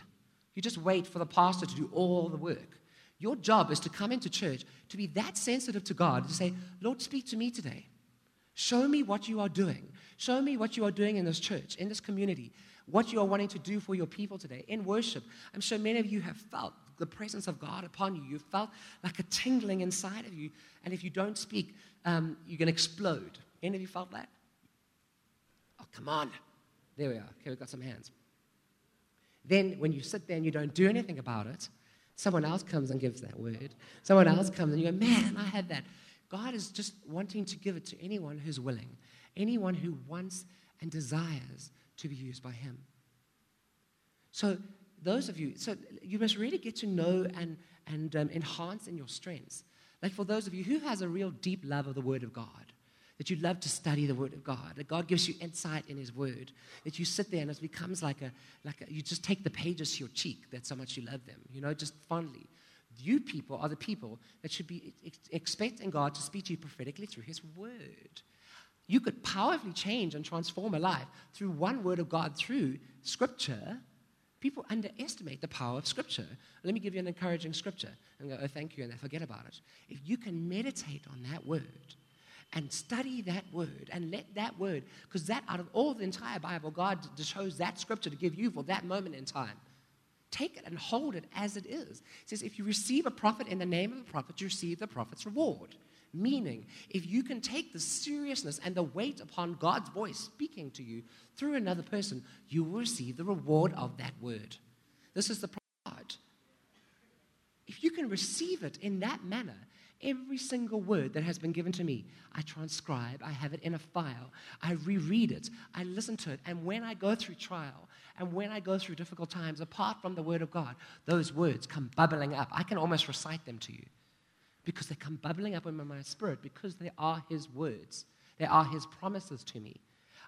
You just wait for the pastor to do all the work. Your job is to come into church to be that sensitive to God, to say, Lord, speak to me today. Show me what you are doing. Show me what you are doing in this church, in this community, what you are wanting to do for your people today in worship. I'm sure many of you have felt the presence of God upon you. You felt like a tingling inside of you. And if you don't speak, um, you're going to explode. Any of you felt that? Oh, come on. There we are. Okay, we've got some hands. Then, when you sit there and you don't do anything about it, someone else comes and gives that word. Someone else comes and you go, Man, I had that. God is just wanting to give it to anyone who's willing, anyone who wants and desires to be used by Him. So, those of you, so you must really get to know and, and um, enhance in your strengths. Like for those of you who has a real deep love of the Word of God, that you love to study the Word of God, that God gives you insight in His Word, that you sit there and it becomes like a, like a, you just take the pages to your cheek, that's how much you love them, you know, just fondly. You people are the people that should be ex- expecting God to speak to you prophetically through His Word. You could powerfully change and transform a life through one word of God, through Scripture. People underestimate the power of Scripture. Let me give you an encouraging Scripture and go, oh, thank you, and they forget about it. If you can meditate on that word, and study that word and let that word, because that out of all the entire Bible, God chose that scripture to give you for that moment in time. Take it and hold it as it is. It says, if you receive a prophet in the name of the prophet, you receive the prophet's reward. Meaning, if you can take the seriousness and the weight upon God's voice speaking to you through another person, you will receive the reward of that word. This is the God. If you can receive it in that manner, every single word that has been given to me, I transcribe, I have it in a file, I reread it, I listen to it, and when I go through trial, and when I go through difficult times, apart from the Word of God, those words come bubbling up. I can almost recite them to you because they come bubbling up in my spirit because they are His words, they are His promises to me.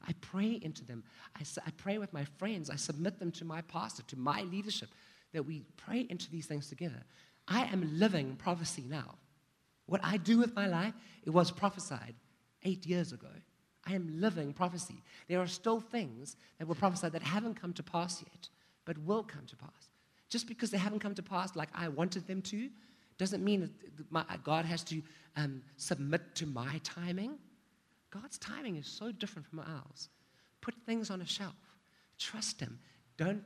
I pray into them. I, I pray with my friends. I submit them to my pastor, to my leadership, that we pray into these things together. I am living prophecy now. What I do with my life, it was prophesied eight years ago. I am living prophecy. There are still things that were prophesied that haven't come to pass yet, but will come to pass. Just because they haven't come to pass like I wanted them to, doesn't mean that my, God has to um, submit to my timing. God's timing is so different from ours. Put things on a shelf. Trust Him. Don't,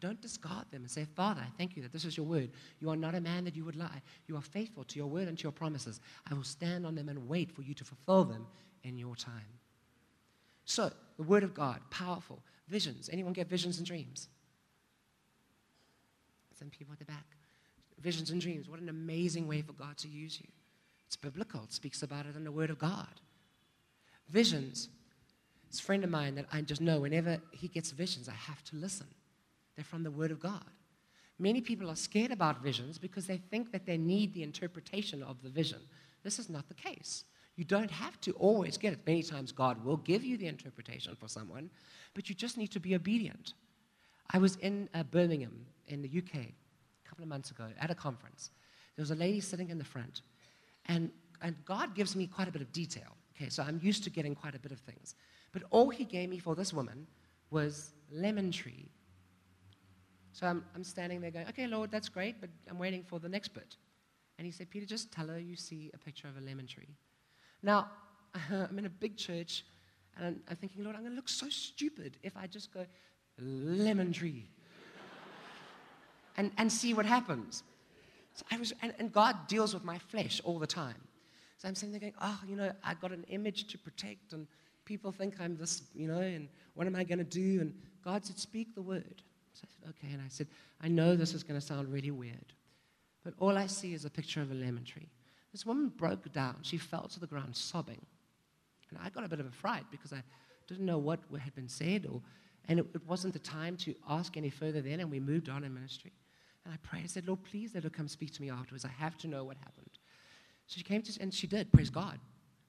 don't discard them and say, Father, I thank you that this is your word. You are not a man that you would lie. You are faithful to your word and to your promises. I will stand on them and wait for you to fulfill them in your time. So, the Word of God, powerful. Visions. Anyone get visions and dreams? Some people at the back. Visions and dreams. What an amazing way for God to use you. It's biblical, it speaks about it in the Word of God. Visions. It's a friend of mine that I just know whenever he gets visions, I have to listen. They're from the Word of God. Many people are scared about visions because they think that they need the interpretation of the vision. This is not the case. You don't have to always get it. Many times God will give you the interpretation for someone, but you just need to be obedient. I was in uh, Birmingham in the UK a couple of months ago at a conference. There was a lady sitting in the front, and, and God gives me quite a bit of detail. Okay, so I'm used to getting quite a bit of things. But all he gave me for this woman was lemon tree. So I'm, I'm standing there going, okay, Lord, that's great, but I'm waiting for the next bit. And he said, Peter, just tell her you see a picture of a lemon tree. Now, (laughs) I'm in a big church, And I'm, I'm thinking, Lord, I'm going to look so stupid if I just go, lemon tree. and, and see what happens. So I was, and, and God deals with my flesh all the time. So I'm sitting there going, oh, you know, I got an image to protect, and people think I'm this, you know, and what am I going to do? And God said, speak the word. So I said, okay. And I said, I know this is going to sound really weird, but all I see is a picture of a lemon tree. This woman broke down. She fell to the ground sobbing. And I got a bit of a fright because I didn't know what had been said, or, and it, it wasn't the time to ask any further then, and we moved on in ministry. And I prayed, I said, Lord, please let her come speak to me afterwards. I have to know what happened. So she came to, and she did, praise God.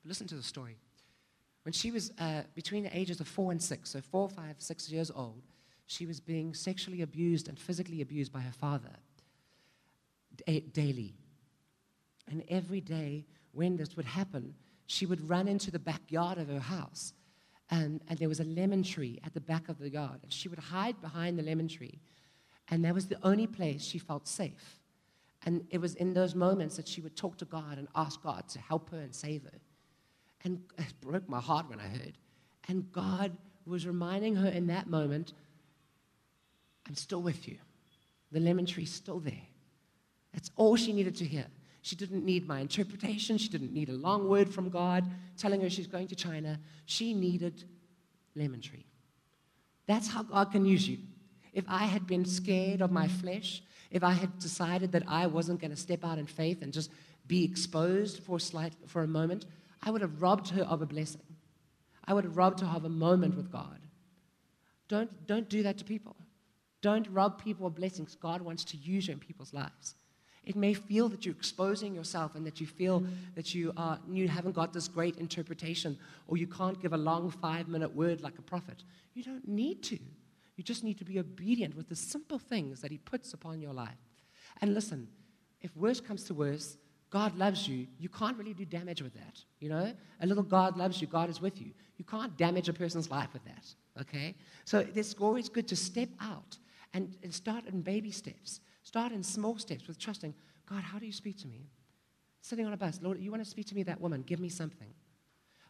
Listen to the story. When she was uh, between the ages of four and six, so four, five, six years old, she was being sexually abused and physically abused by her father daily. And every day when this would happen, she would run into the backyard of her house. And, and there was a lemon tree at the back of the yard. And she would hide behind the lemon tree. And that was the only place she felt safe. And it was in those moments that she would talk to God and ask God to help her and save her. And (laughs) it broke my heart when I heard. And God was reminding her in that moment, I'm still with you. The lemon tree's still there. That's all she needed to hear. She didn't need my interpretation. She didn't need a long word from God telling her she's going to China. She needed lemon tree. That's how God can use you. If I had been scared of my flesh, if I had decided that I wasn't going to step out in faith and just be exposed for a, slight, for a moment, I would have robbed her of a blessing. I would have robbed her of a moment with God. Don't, don't do that to people. Don't rob people of blessings. God wants to use you in people's lives. It may feel that you're exposing yourself and that you feel that you, are, you haven't got this great interpretation or you can't give a long five minute word like a prophet. You don't need to. You just need to be obedient with the simple things that He puts upon your life. And listen, if worse comes to worse, God loves you. You can't really do damage with that. You know, a little God loves you, God is with you. You can't damage a person's life with that. Okay? So it's always good to step out and, and start in baby steps. Start in small steps with trusting God, how do you speak to me? Sitting on a bus, Lord, you want to speak to me, that woman, give me something.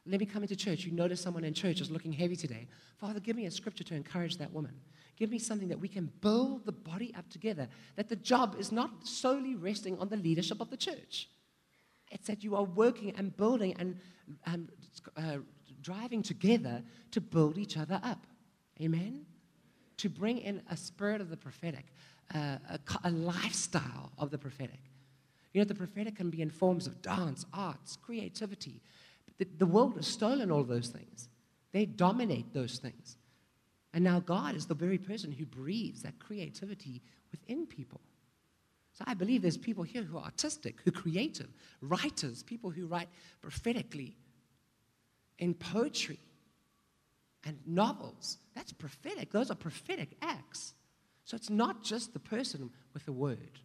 Let me come into church. You notice someone in church is looking heavy today. Father, give me a scripture to encourage that woman. Give me something that we can build the body up together. That the job is not solely resting on the leadership of the church. It's that you are working and building and um, uh, driving together to build each other up. Amen? To bring in a spirit of the prophetic, a, a lifestyle of the prophetic. You know, the prophetic can be in forms of dance, arts, creativity. The, the world has stolen all those things. They dominate those things. And now God is the very person who breathes that creativity within people. So I believe there's people here who are artistic, who are creative, writers, people who write prophetically in poetry and novels. That's prophetic. Those are prophetic acts. So it's not just the person with the word.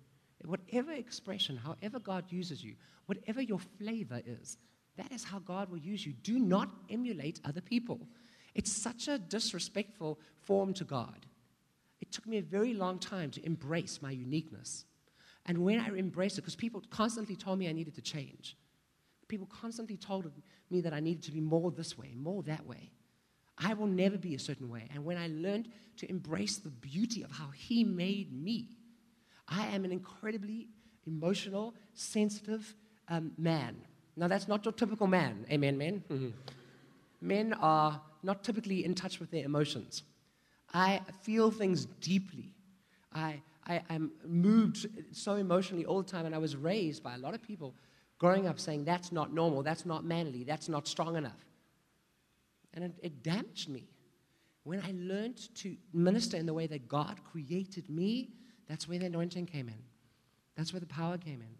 Whatever expression, however God uses you, whatever your flavor is, that is how God will use you. Do not emulate other people. It's such a disrespectful form to God. It took me a very long time to embrace my uniqueness. And when I embraced it, because people constantly told me I needed to change, people constantly told me that I needed to be more this way, more that way. I will never be a certain way. And when I learned to embrace the beauty of how He made me, I am an incredibly emotional, sensitive um, man. Now, that's not your typical man. Amen, men? Mm-hmm. (laughs) Men are not typically in touch with their emotions. I feel things deeply. I, I, am moved so emotionally all the time, and I was raised by a lot of people growing up saying, That's not normal, that's not manly, that's not strong enough. And it, it damaged me. When I learned to minister in the way that God created me, that's where the anointing came in. That's where the power came in.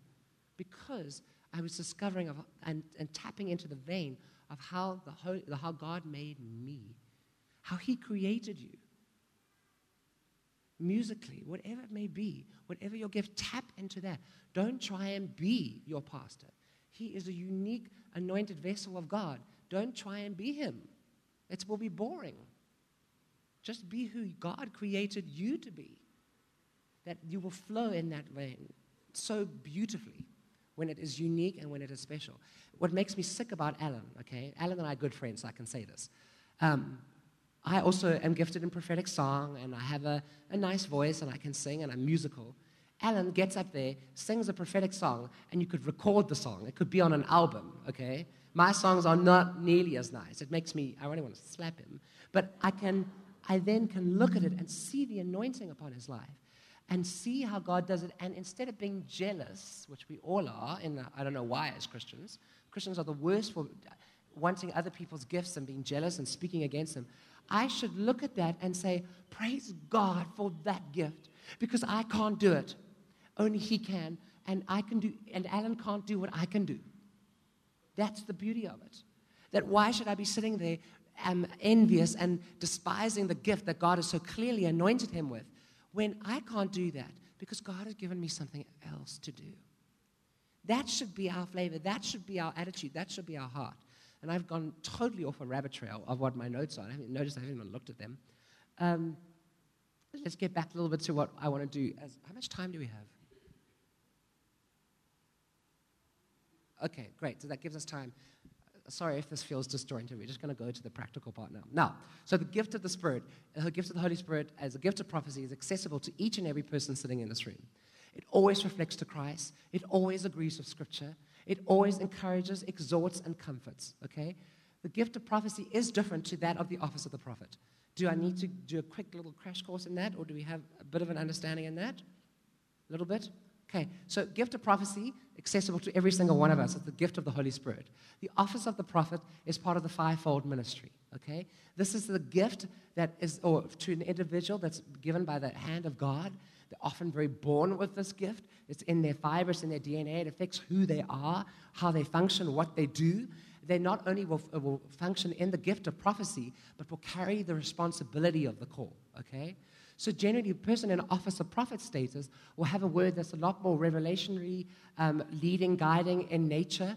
Because I was discovering of, and, and tapping into the vein of how, the whole, how God made me, how He created you. Musically, whatever it may be, whatever your gift, tap into that. Don't try and be your pastor. He is a unique, anointed vessel of God. Don't try and be him. It will be boring. Just be who God created you to be. That you will flow in that vein so beautifully when it is unique and when it is special. What makes me sick about Alan, okay? Alan and I are good friends, so I can say this. Um, I also am gifted in prophetic song, and I have a, a nice voice, and I can sing, and I'm musical. Alan gets up there, sings a prophetic song, and you could record the song. It could be on an album, okay? My songs are not nearly as nice. It makes me, I really want to slap him. But I can, I then can look at it and see the anointing upon his life and see how God does it. And instead of being jealous, which we all are, and uh, I don't know why as Christians, Christians are the worst for wanting other people's gifts and being jealous and speaking against them. I should look at that and say, Praise God for that gift because I can't do it. Only He can. And I can do, and Alan can't do what I can do. That's the beauty of it. That why should I be sitting there um, envious and despising the gift that God has so clearly anointed him with when I can't do that because God has given me something else to do? That should be our flavor. That should be our attitude. That should be our heart. And I've gone totally off a rabbit trail of what my notes are. I haven't noticed I haven't even looked at them. Um, let's get back a little bit to what I want to do. As, how much time do we have? Okay, great. So that gives us time. Sorry if this feels disjointed. We're just going to go to the practical part now. Now, so the gift of the Spirit, uh, the gift of the Holy Spirit as a gift of prophecy is accessible to each and every person sitting in this room. It always reflects to Christ. It always agrees with Scripture. It always encourages, exhorts, and comforts. Okay? The gift of prophecy is different to that of the office of the prophet. Do I need to do a quick little crash course in that, or do we have a bit of an understanding in that? A little bit? Okay, so gift of prophecy, accessible to every single one of us. It's the gift of the Holy Spirit. The office of the prophet is part of the fivefold ministry. Okay, this is the gift that is, or to an individual that's given by the hand of God. They're often very born with this gift. It's in their fibers, in their DNA. It affects who they are, how they function, what they do. They not only will, will function in the gift of prophecy, but will carry the responsibility of the call. Okay. So generally, a person in office of prophet status will have a word that's a lot more revelationary, um, leading, guiding in nature,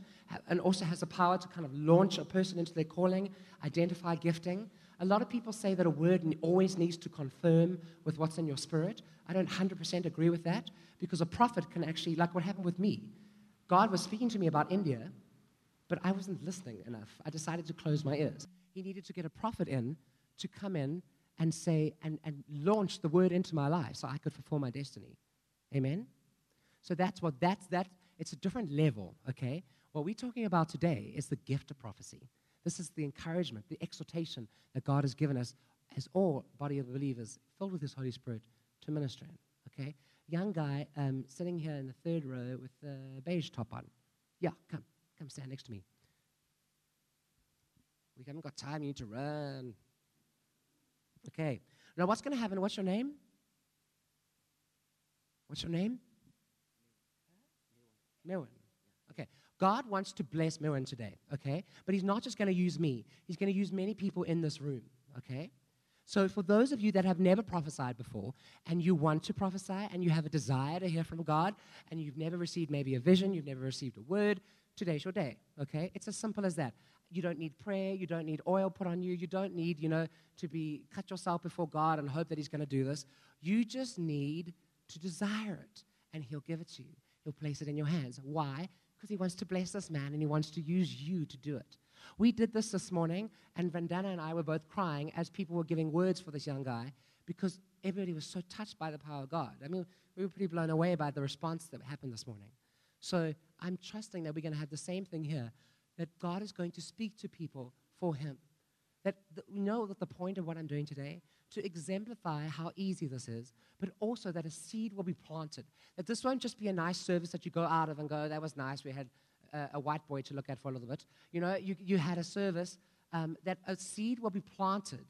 and also has the power to kind of launch a person into their calling, identify gifting. A lot of people say that a word always needs to confirm with what's in your spirit. I don't 100% agree with that because a prophet can actually, like what happened with me, God was speaking to me about India, but I wasn't listening enough. I decided to close my ears. He needed to get a prophet in to come in and say, and, and launch the word into my life so I could fulfill my destiny. Amen? So that's what that's that. It's a different level, okay? What we're talking about today is the gift of prophecy. This is the encouragement, the exhortation that God has given us as all body of believers filled with His Holy Spirit to minister in. Okay? Young guy um, sitting here in the third row with the beige top on. Yeah, come. Come stand next to me. We haven't got time. You need to run. Okay. Now, what's going to happen? What's your name? What's your name? Mirwin. Okay. God wants to bless Mirwin today, okay? But He's not just going to use me, He's going to use many people in this room, okay? So, for those of you that have never prophesied before and you want to prophesy and you have a desire to hear from God and you've never received maybe a vision, you've never received a word, today's your day, okay? It's as simple as that. You don't need prayer. You don't need oil put on you. You don't need, you know, to be cut yourself before God and hope that He's going to do this. You just need to desire it, and He'll give it to you. He'll place it in your hands. Why? Because He wants to bless this man and He wants to use you to do it. We did this this morning, and Vandana and I were both crying as people were giving words for this young guy because everybody was so touched by the power of God. I mean, we were pretty blown away by the response that happened this morning. So I'm trusting that we're going to have the same thing here that God is going to speak to people for Him. That, we know that the point of what I'm doing today to exemplify how easy this is, but also that a seed will be planted. That this won't just be a nice service that you go out of and go, that was nice. We had uh, a white boy to look at for a little bit. You know, you, you had a service um, that a seed will be planted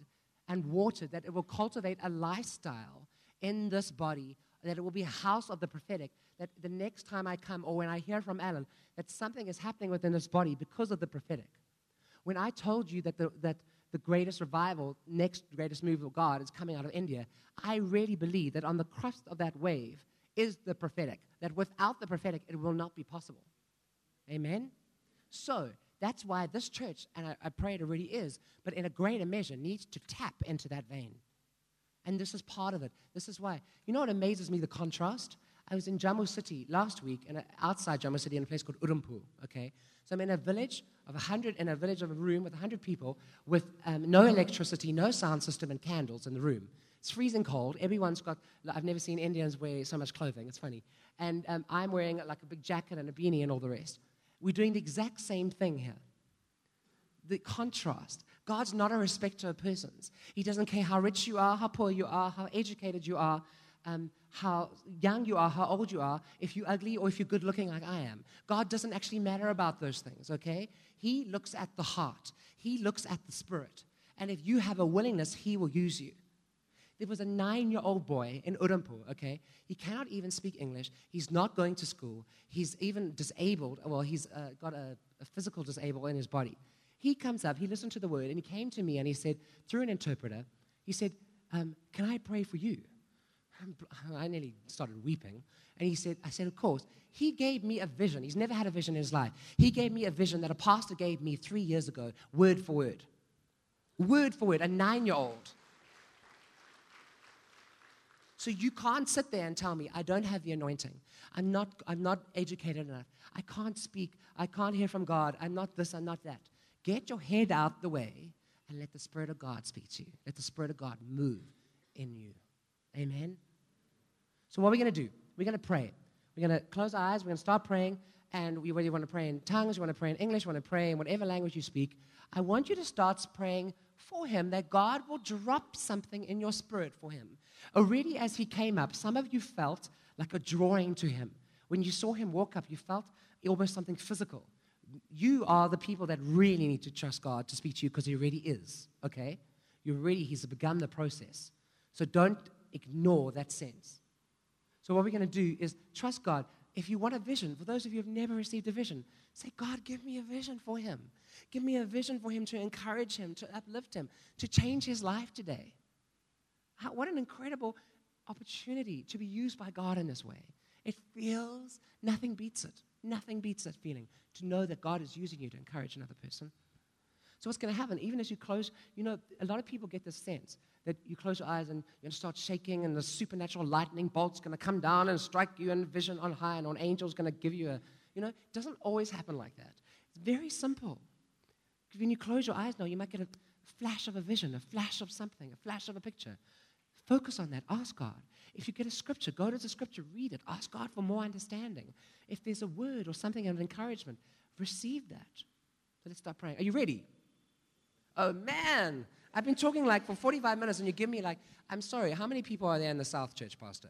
and watered, that it will cultivate a lifestyle in this body, that it will be a house of the prophetic, that the next time I come or when I hear from Alan, that something is happening within this body because of the prophetic. When I told you that the, that the greatest revival, next greatest move of God is coming out of India, I really believe that on the crust of that wave is the prophetic, that without the prophetic, it will not be possible. Amen? So, that's why this church, and I, I pray it already is, but in a greater measure, needs to tap into that vein. And this is part of it. This is why. You know what amazes me? The contrast. I was in Jammu City last week, and outside Jammu City in a place called Udhampur, okay? So I'm in a village of 100, in a village of a room with 100 people with um, no electricity, no sound system, and candles in the room. It's freezing cold. Everyone's got, I've never seen Indians wear so much clothing. It's funny. And um, I'm wearing like a big jacket and a beanie and all the rest. We're doing the exact same thing here. The contrast. God's not a respecter of persons. He doesn't care how rich you are, how poor you are, how educated you are, um, how young you are, how old you are, if you're ugly or if you're good looking like I am. God doesn't actually matter about those things, okay? He looks at the heart, He looks at the spirit. And if you have a willingness, He will use you. There was a nine year old boy in Udhampur, okay? He cannot even speak English. He's not going to school. He's even disabled. Well, he's uh, got a, a physical disable in his body. He comes up, he listened to the word, and he came to me and he said, through an interpreter, he said, um, Can I pray for you? I nearly started weeping. And he said, I said, Of course. He gave me a vision. He's never had a vision in his life. He gave me a vision that a pastor gave me three years ago, word for word. Word for word, a nine year old. So you can't sit there and tell me, I don't have the anointing. I'm not, I'm not educated enough. I can't speak. I can't hear from God. I'm not this, I'm not that. Get your head out the way and let the Spirit of God speak to you. Let the Spirit of God move in you. Amen? So, what are we going to do? We're going to pray. We're going to close our eyes. We're going to start praying. And we, whether you want to pray in tongues, you want to pray in English, you want to pray in whatever language you speak, I want you to start praying for him that God will drop something in your spirit for him. Already as he came up, some of you felt like a drawing to him. When you saw him walk up, you felt almost something physical. You are the people that really need to trust God to speak to you because he already is, okay? You already, he's begun the process. So don't ignore that sense. So what we're going to do is trust God. If you want a vision, for those of you who have never received a vision, say, God, give me a vision for him. Give me a vision for him to encourage him, to uplift him, to change his life today. How, what an incredible opportunity to be used by God in this way. It feels, nothing beats it. Nothing beats that feeling to know that God is using you to encourage another person. So, what's going to happen, even as you close, you know, a lot of people get this sense that you close your eyes and to start shaking, and the supernatural lightning bolt's going to come down and strike you in vision on high, and an angel's going to give you a, you know, it doesn't always happen like that. It's very simple. When you close your eyes now, you might get a flash of a vision, a flash of something, a flash of a picture. Focus on that. Ask God. If you get a scripture, go to the scripture, read it. Ask God for more understanding. If there's a word or something of encouragement, receive that. So let's start praying. Are you ready? Oh, man. I've been talking like for 45 minutes and you give me like, I'm sorry, how many people are there in the South Church, Pastor?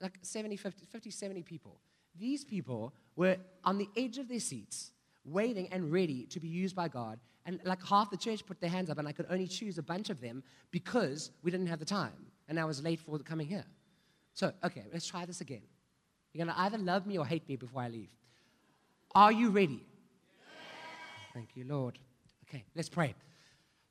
Like 70, 50, 50 70 people. These people were on the edge of their seats, waiting and ready to be used by God. And like half the church put their hands up, and I could only choose a bunch of them because we didn't have the time. And I was late for coming here. So, okay, let's try this again. You're going to either love me or hate me before I leave. Are you ready? Thank you, Lord. Okay, let's pray.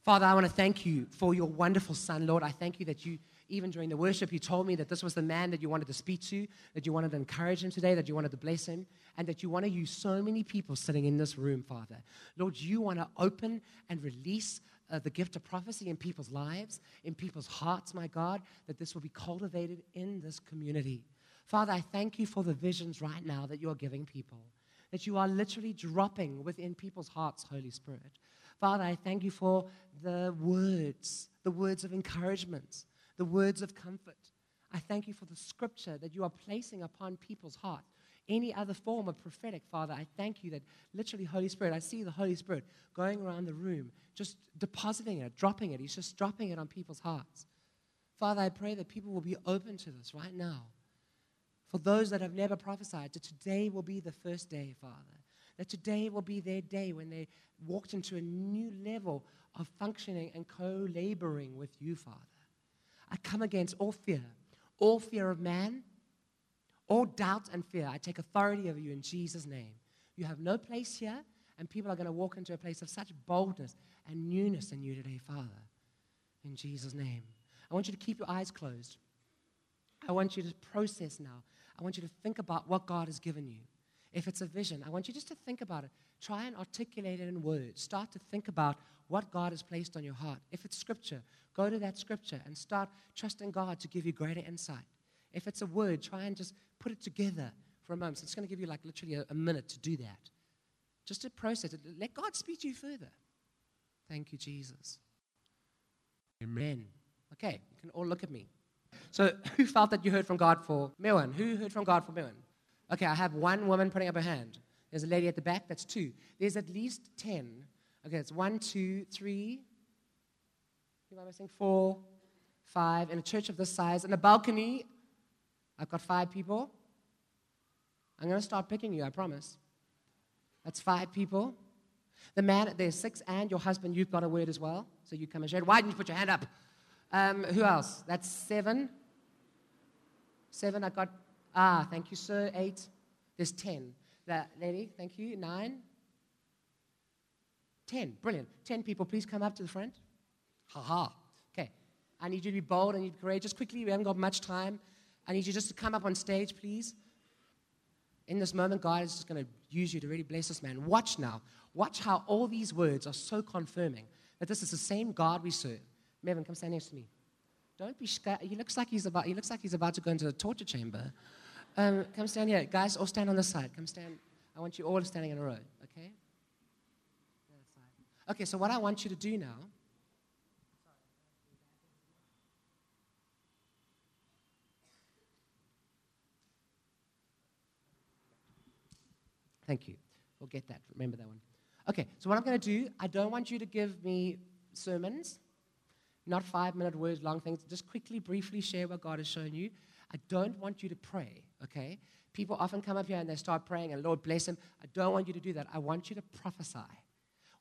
Father, I want to thank you for your wonderful son, Lord. I thank you that you, even during the worship, you told me that this was the man that you wanted to speak to, that you wanted to encourage him today, that you wanted to bless him, and that you want to use so many people sitting in this room, Father. Lord, you want to open and release uh, the gift of prophecy in people's lives, in people's hearts, my God, that this will be cultivated in this community. Father, I thank you for the visions right now that you're giving people, that you are literally dropping within people's hearts, Holy Spirit. Father, I thank you for the words, the words of encouragement, the words of comfort. I thank you for the scripture that you are placing upon people's heart. Any other form of prophetic, Father, I thank you that literally, Holy Spirit, I see the Holy Spirit going around the room, just depositing it, dropping it. He's just dropping it on people's hearts. Father, I pray that people will be open to this right now. For those that have never prophesied, that today will be the first day, Father. That today will be their day when they walked into a new level of functioning and co laboring with you, Father. I come against all fear, all fear of man, all doubt and fear. I take authority over you in Jesus' name. You have no place here, and people are going to walk into a place of such boldness and newness in you today, Father. In Jesus' name. I want you to keep your eyes closed. I want you to process now. I want you to think about what God has given you. If it's a vision, I want you just to think about it. Try and articulate it in words. Start to think about what God has placed on your heart. If it's scripture, go to that scripture and start trusting God to give you greater insight. If it's a word, try and just put it together for a moment. So it's going to give you like literally a, a minute to do that. Just to process it. Let God speak to you further. Thank you, Jesus. Amen. Okay, you can all look at me. So, who felt that you heard from God for Mewan? Who heard from God for Mewan? Okay, I have one woman putting up her hand. There's a lady at the back, that's two. There's at least 10. Okay, it's one, two, three. Who am I missing? Four, five. In a church of this size, in a balcony, I've got five people. I'm going to start picking you, I promise. That's five people. The man, there's six, and your husband, you've got a word as well. So you come and share. Why didn't you put your hand up? Um, who else? That's seven. Seven, I got, ah, thank you, sir. Eight. There's ten. That lady, thank you. Nine. Ten. Brilliant. Ten people, please come up to the front. Ha ha. Okay. I need you to be bold and you to be courageous. Quickly, we haven't got much time. I need you just to come up on stage, please. In this moment, God is just going to use you to really bless this man. Watch now. Watch how all these words are so confirming that this is the same God we serve. Mevin, come stand next to me. Don't be scared. He looks like he's about, he looks like he's about to go into the torture chamber. Um, come stand here. Guys, all stand on the side. Come stand. I want you all standing in a row, okay? Okay, so what I want you to do now. Thank you. We'll get that. Remember that one. Okay, so what I'm going to do, I don't want you to give me sermons, not five minute words long things. Just quickly, briefly share what God has shown you. I don't want you to pray, okay? People often come up here and they start praying, and Lord bless them. I don't want you to do that. I want you to prophesy.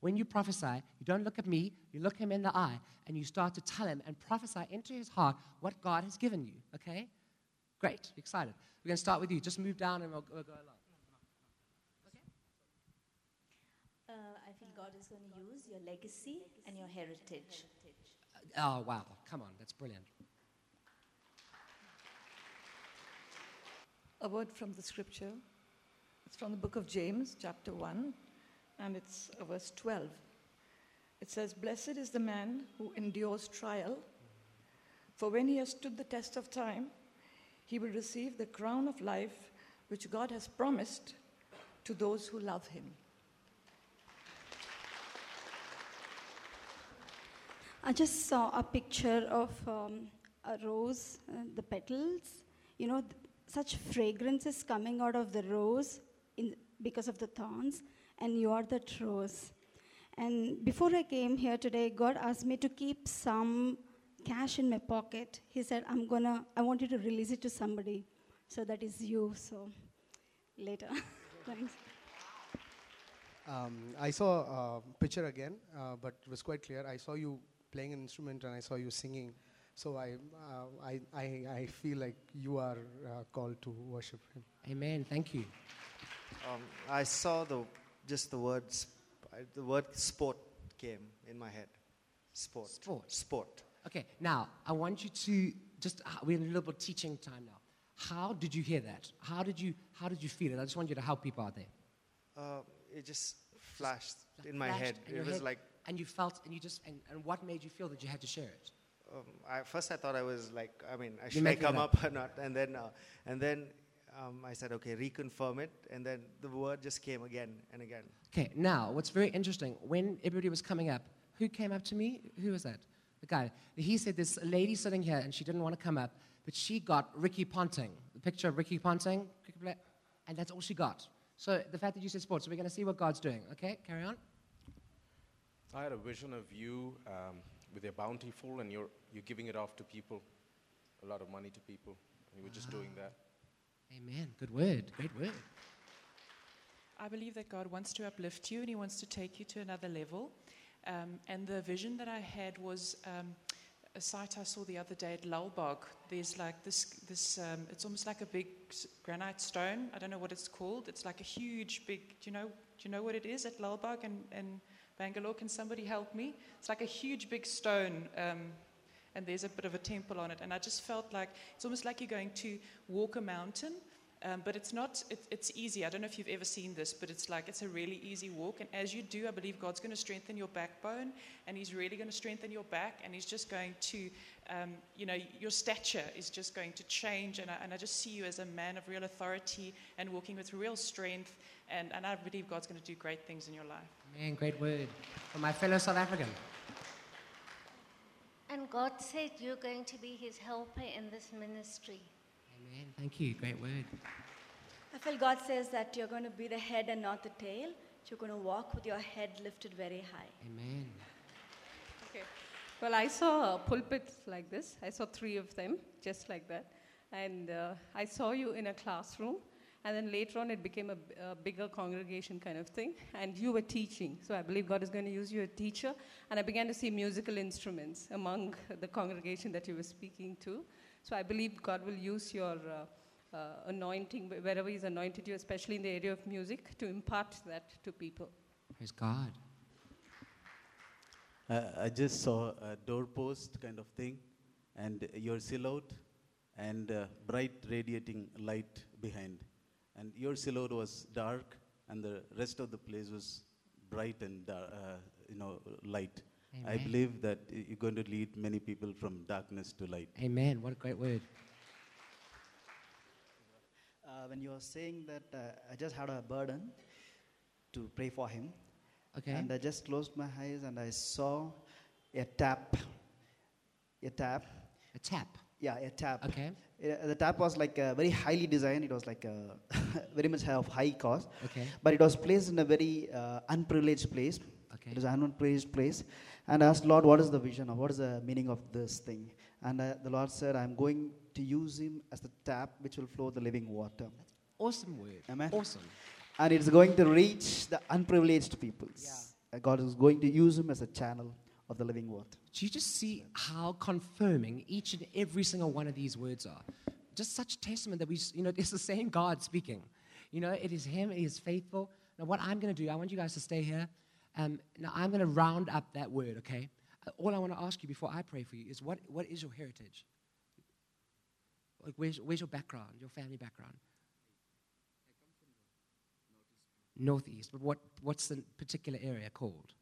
When you prophesy, you don't look at me, you look him in the eye, and you start to tell him and prophesy into his heart what God has given you, okay? Great, excited. We're going to start with you. Just move down and we'll, we'll go along. Okay? Uh, I feel God is going to use your legacy and your heritage. Oh, wow. Come on, that's brilliant. a word from the scripture. It's from the book of James, chapter 1, and it's uh, verse 12. It says, Blessed is the man who endures trial, for when he has stood the test of time, he will receive the crown of life which God has promised to those who love him. I just saw a picture of um, a rose, uh, the petals. You know, th- such fragrances coming out of the rose in, because of the thorns, and you are that rose. And before I came here today, God asked me to keep some cash in my pocket. He said, I'm gonna, I want you to release it to somebody. So that is you. So later. (laughs) Thanks. Um, I saw a picture again, uh, but it was quite clear. I saw you playing an instrument and I saw you singing. So I, uh, I, I, I feel like you are uh, called to worship Him. Amen. Thank you. Um, I saw the just the words, the word sport came in my head. Sport. Sport. Sport. Okay, now I want you to just, uh, we're in a little bit teaching time now. How did you hear that? How did you, how did you feel it? I just want you to help people out there. Uh, it just flashed Like in my flashed head. in It was head, like And you felt, and you just, and, and what made you feel that you had to share it? um, I, first I thought I was like I mean I should I come up. up (laughs) or not and then uh, and then um, I said okay reconfirm it and then the word just came again and again. Okay, now what's very interesting, when everybody was coming up, who came up to me? Who was that? The guy. He said this lady sitting here and she didn't want to come up, but she got Ricky Ponting, the picture of Ricky Ponting, and that's all she got. So the fact that you said sports, so we're going to see what God's doing. Okay, carry on. I had a vision of you um, with your bountiful and you're, you're giving it off to people, a lot of money to people. And you were just doing that. Amen. Good word. Great word. I believe that God wants to uplift you and He wants to take you to another level. Um, and the vision that I had was um, a site I saw the other day at Lalbagh. There's like this, this um, it's almost like a big granite stone. I don't know what it's called. It's like a huge, big, do you know, do you know what it is at Lalbagh and, and Bangalore? Can somebody help me? It's like a huge, big stone. Um, and there's a bit of a temple on it. And I just felt like it's almost like you're going to walk a mountain Um, but it's not, it, it's easy. I don't know if you've ever seen this, but it's like, it's a really easy walk. And as you do, I believe God's going to strengthen your backbone and He's really going to strengthen your back and He's just going to, um, you know, your stature is just going to change. And I, and I just see you as a man of real authority and walking with real strength. And, and I believe God's going to do great things in your life. Man, great word. For my fellow South African. And God said you're going to be his helper in this ministry. Amen. Thank you. Great word. I feel God says that you're going to be the head and not the tail. You're going to walk with your head lifted very high. Amen. Okay. Well, I saw uh, pulpits like this. I saw three of them, just like that. And uh, I saw you in a classroom. And then later on, it became a bigger congregation kind of thing. And you were teaching. So I believe God is going to use you as a teacher. And I began to see musical instruments among the congregation that you were speaking to. So I believe God will use your uh, uh, anointing, wherever He's anointed you, especially in the area of music, to impart that to people. Praise God. Uh, I just saw a doorpost kind of thing, and your silhouette, and uh, bright radiating light behind. And your silhouette was dark, and the rest of the place was bright and dar- uh, you know light. I believe that you're going to lead many people from darkness to light. Amen. What a great word. Uh, when you were saying that, uh, I just had a burden to pray for him. Okay. And I just closed my eyes and I saw a tap. A tap. A tap? Yeah, a tap. Okay. Uh, the tap was like uh, very highly designed. It was like uh, (laughs) very much of high cost. Okay. But it was placed in a very uh, unprivileged place. Okay. It was an unprivileged place. And I asked Lord, what is the vision of, what is the meaning of this thing? And uh, the Lord said, I'm going to use him as the tap which will flow the living water. Awesome word. Amen. Awesome. And it's going to reach the unprivileged peoples. Uh, God is going to use him as a channel of the living water. Do you just see how confirming each and every single one of these words are? Just such testament that we, you know, (laughs) it's the same God speaking. You know, it is Him, He is faithful. Now, what I'm going to do, I want you guys to stay here. Um, now, I'm going to round up that word, okay? Uh, all I want to ask you before I pray for you is what, what is your heritage? Like, where's, where's your background, your family background? Northeast. But what, what's the particular area called?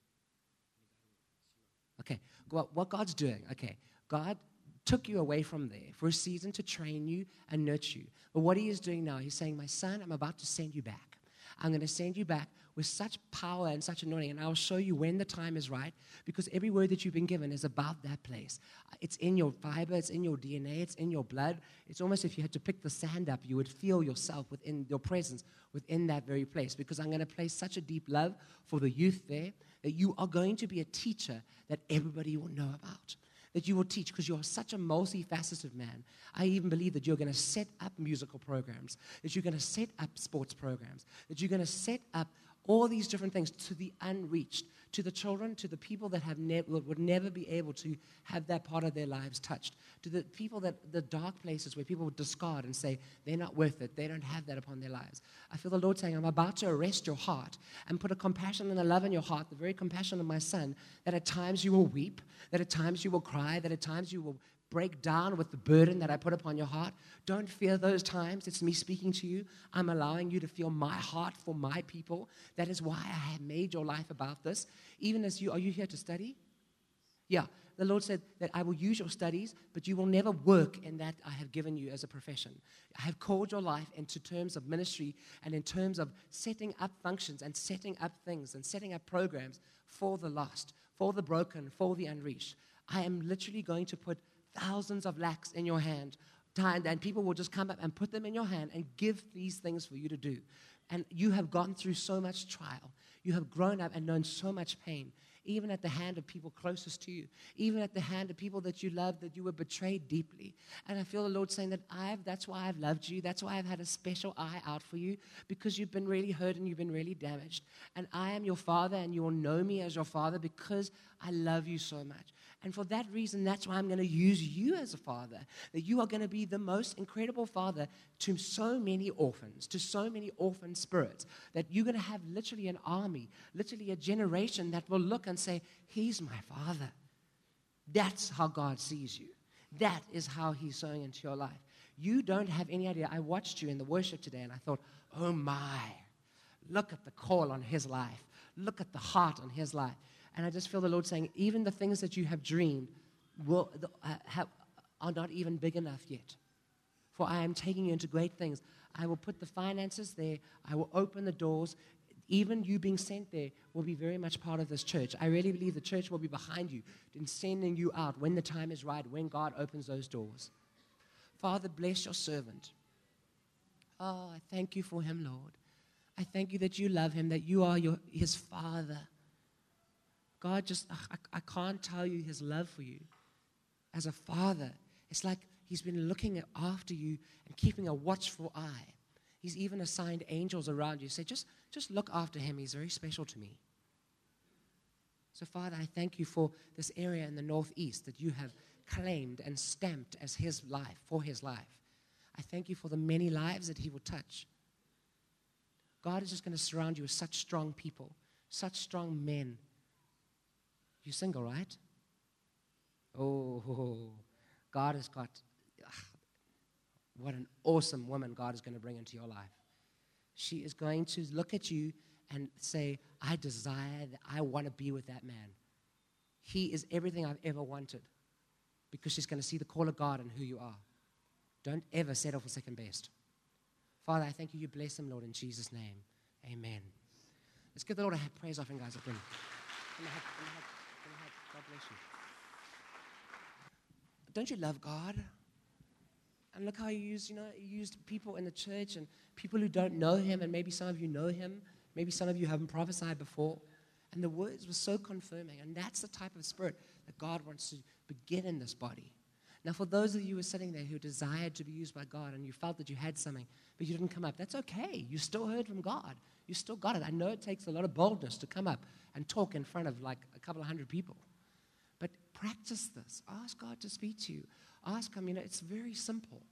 Okay, well, what God's doing, okay, God took you away from there for a season to train you and nurture you. But what He is doing now, He's saying, My son, I'm about to send you back. I'm going to send you back with such power and such anointing, and I'll show you when the time is right because every word that you've been given is about that place. It's in your fiber, it's in your DNA, it's in your blood. It's almost if you had to pick the sand up, you would feel yourself within your presence within that very place because I'm going to place such a deep love for the youth there that you are going to be a teacher that everybody will know about that you will teach because you're such a multifaceted man. I even believe that you're going to set up musical programs, that you're going to set up sports programs, that you're going to set up all these different things to the unreached, to the children, to the people that have ne- would never be able to have that part of their lives touched, to the people that the dark places where people would discard and say they're not worth it, they don't have that upon their lives. I feel the Lord saying, I'm about to arrest your heart and put a compassion and a love in your heart, the very compassion of my son, that at times you will weep, that at times you will cry, that at times you will break down with the burden that I put upon your heart. Don't fear those times. It's me speaking to you. I'm allowing you to feel my heart for my people. That is why I have made your life about this. Even as you, are you here to study? Yeah. The Lord said that I will use your studies, but you will never work in that I have given you as a profession. I have called your life into terms of ministry and in terms of setting up functions and setting up things and setting up programs for the lost, for the broken, for the unreached. I am literally going to put thousands of lakhs in your hand, and people will just come up and put them in your hand and give these things for you to do. And you have gone through so much trial. You have grown up and known so much pain, even at the hand of people closest to you, even at the hand of people that you love, that you were betrayed deeply. And I feel the Lord saying that I've, that's why I've loved you. That's why I've had a special eye out for you, because you've been really hurt and you've been really damaged. And I am your father, and you will know me as your father because I love you so much. And for that reason, that's why I'm going to use you as a father. That you are going to be the most incredible father to so many orphans, to so many orphan spirits. That you're going to have literally an army, literally a generation that will look and say, He's my father. That's how God sees you. That is how He's sowing into your life. You don't have any idea. I watched you in the worship today and I thought, oh my, look at the call on his life. Look at the heart on his life. And I just feel the Lord saying, even the things that you have dreamed will, uh, have, are not even big enough yet. For I am taking you into great things. I will put the finances there, I will open the doors. Even you being sent there will be very much part of this church. I really believe the church will be behind you in sending you out when the time is right, when God opens those doors. Father, bless your servant. Oh, I thank you for him, Lord. I thank you that you love him, that you are your, his father. God, just, I, I can't tell you his love for you. As a father, it's like he's been looking after you and keeping a watchful eye. He's even assigned angels around you. Say, just, just look after him. He's very special to me. So, Father, I thank you for this area in the northeast that you have claimed and stamped as his life, for his life. I thank you for the many lives that he will touch. God is just going to surround you with such strong people, such strong men. You're single, right? Oh, God has got, ugh, what an awesome woman God is going to bring into your life. She is going to look at you and say, I desire that I want to be with that man. He is everything I've ever wanted because she's going to see the call of God and who you are. Don't ever settle for second best. Father, I thank you. You bless him, Lord, in Jesus' name. Amen. Let's give the Lord a praise offering, guys. Up in. God bless you. Don't you love God? And look how he used, you know, he used people in the church and people who don't know him, and maybe some of you know him, maybe some of you haven't prophesied before. And the words were so confirming. And that's the type of spirit that God wants to begin in this body. Now, for those of you who are sitting there who desired to be used by God and you felt that you had something, but you didn't come up, that's okay. You still heard from God. You still got it. I know it takes a lot of boldness to come up and talk in front of like a couple of hundred people. Practice this. Ask God to speak to you. Ask Him. You know, it's very simple.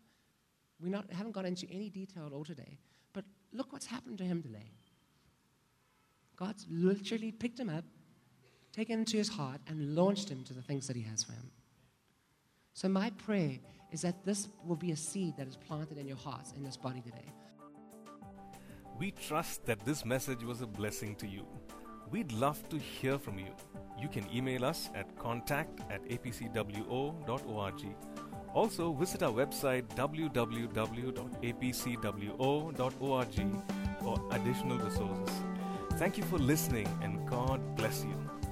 We not haven't gone into any detail at all today. But look what's happened to him today. God's literally picked him up, taken him to his heart, and launched him to the things that he has for him. So, my prayer is that this will be a seed that is planted in your hearts in this body today. We trust that this message was a blessing to you. We'd love to hear from you. You can email us at contact at apcwo.org. Also, visit our website www.apcwo.org for additional resources. Thank you for listening and God bless you.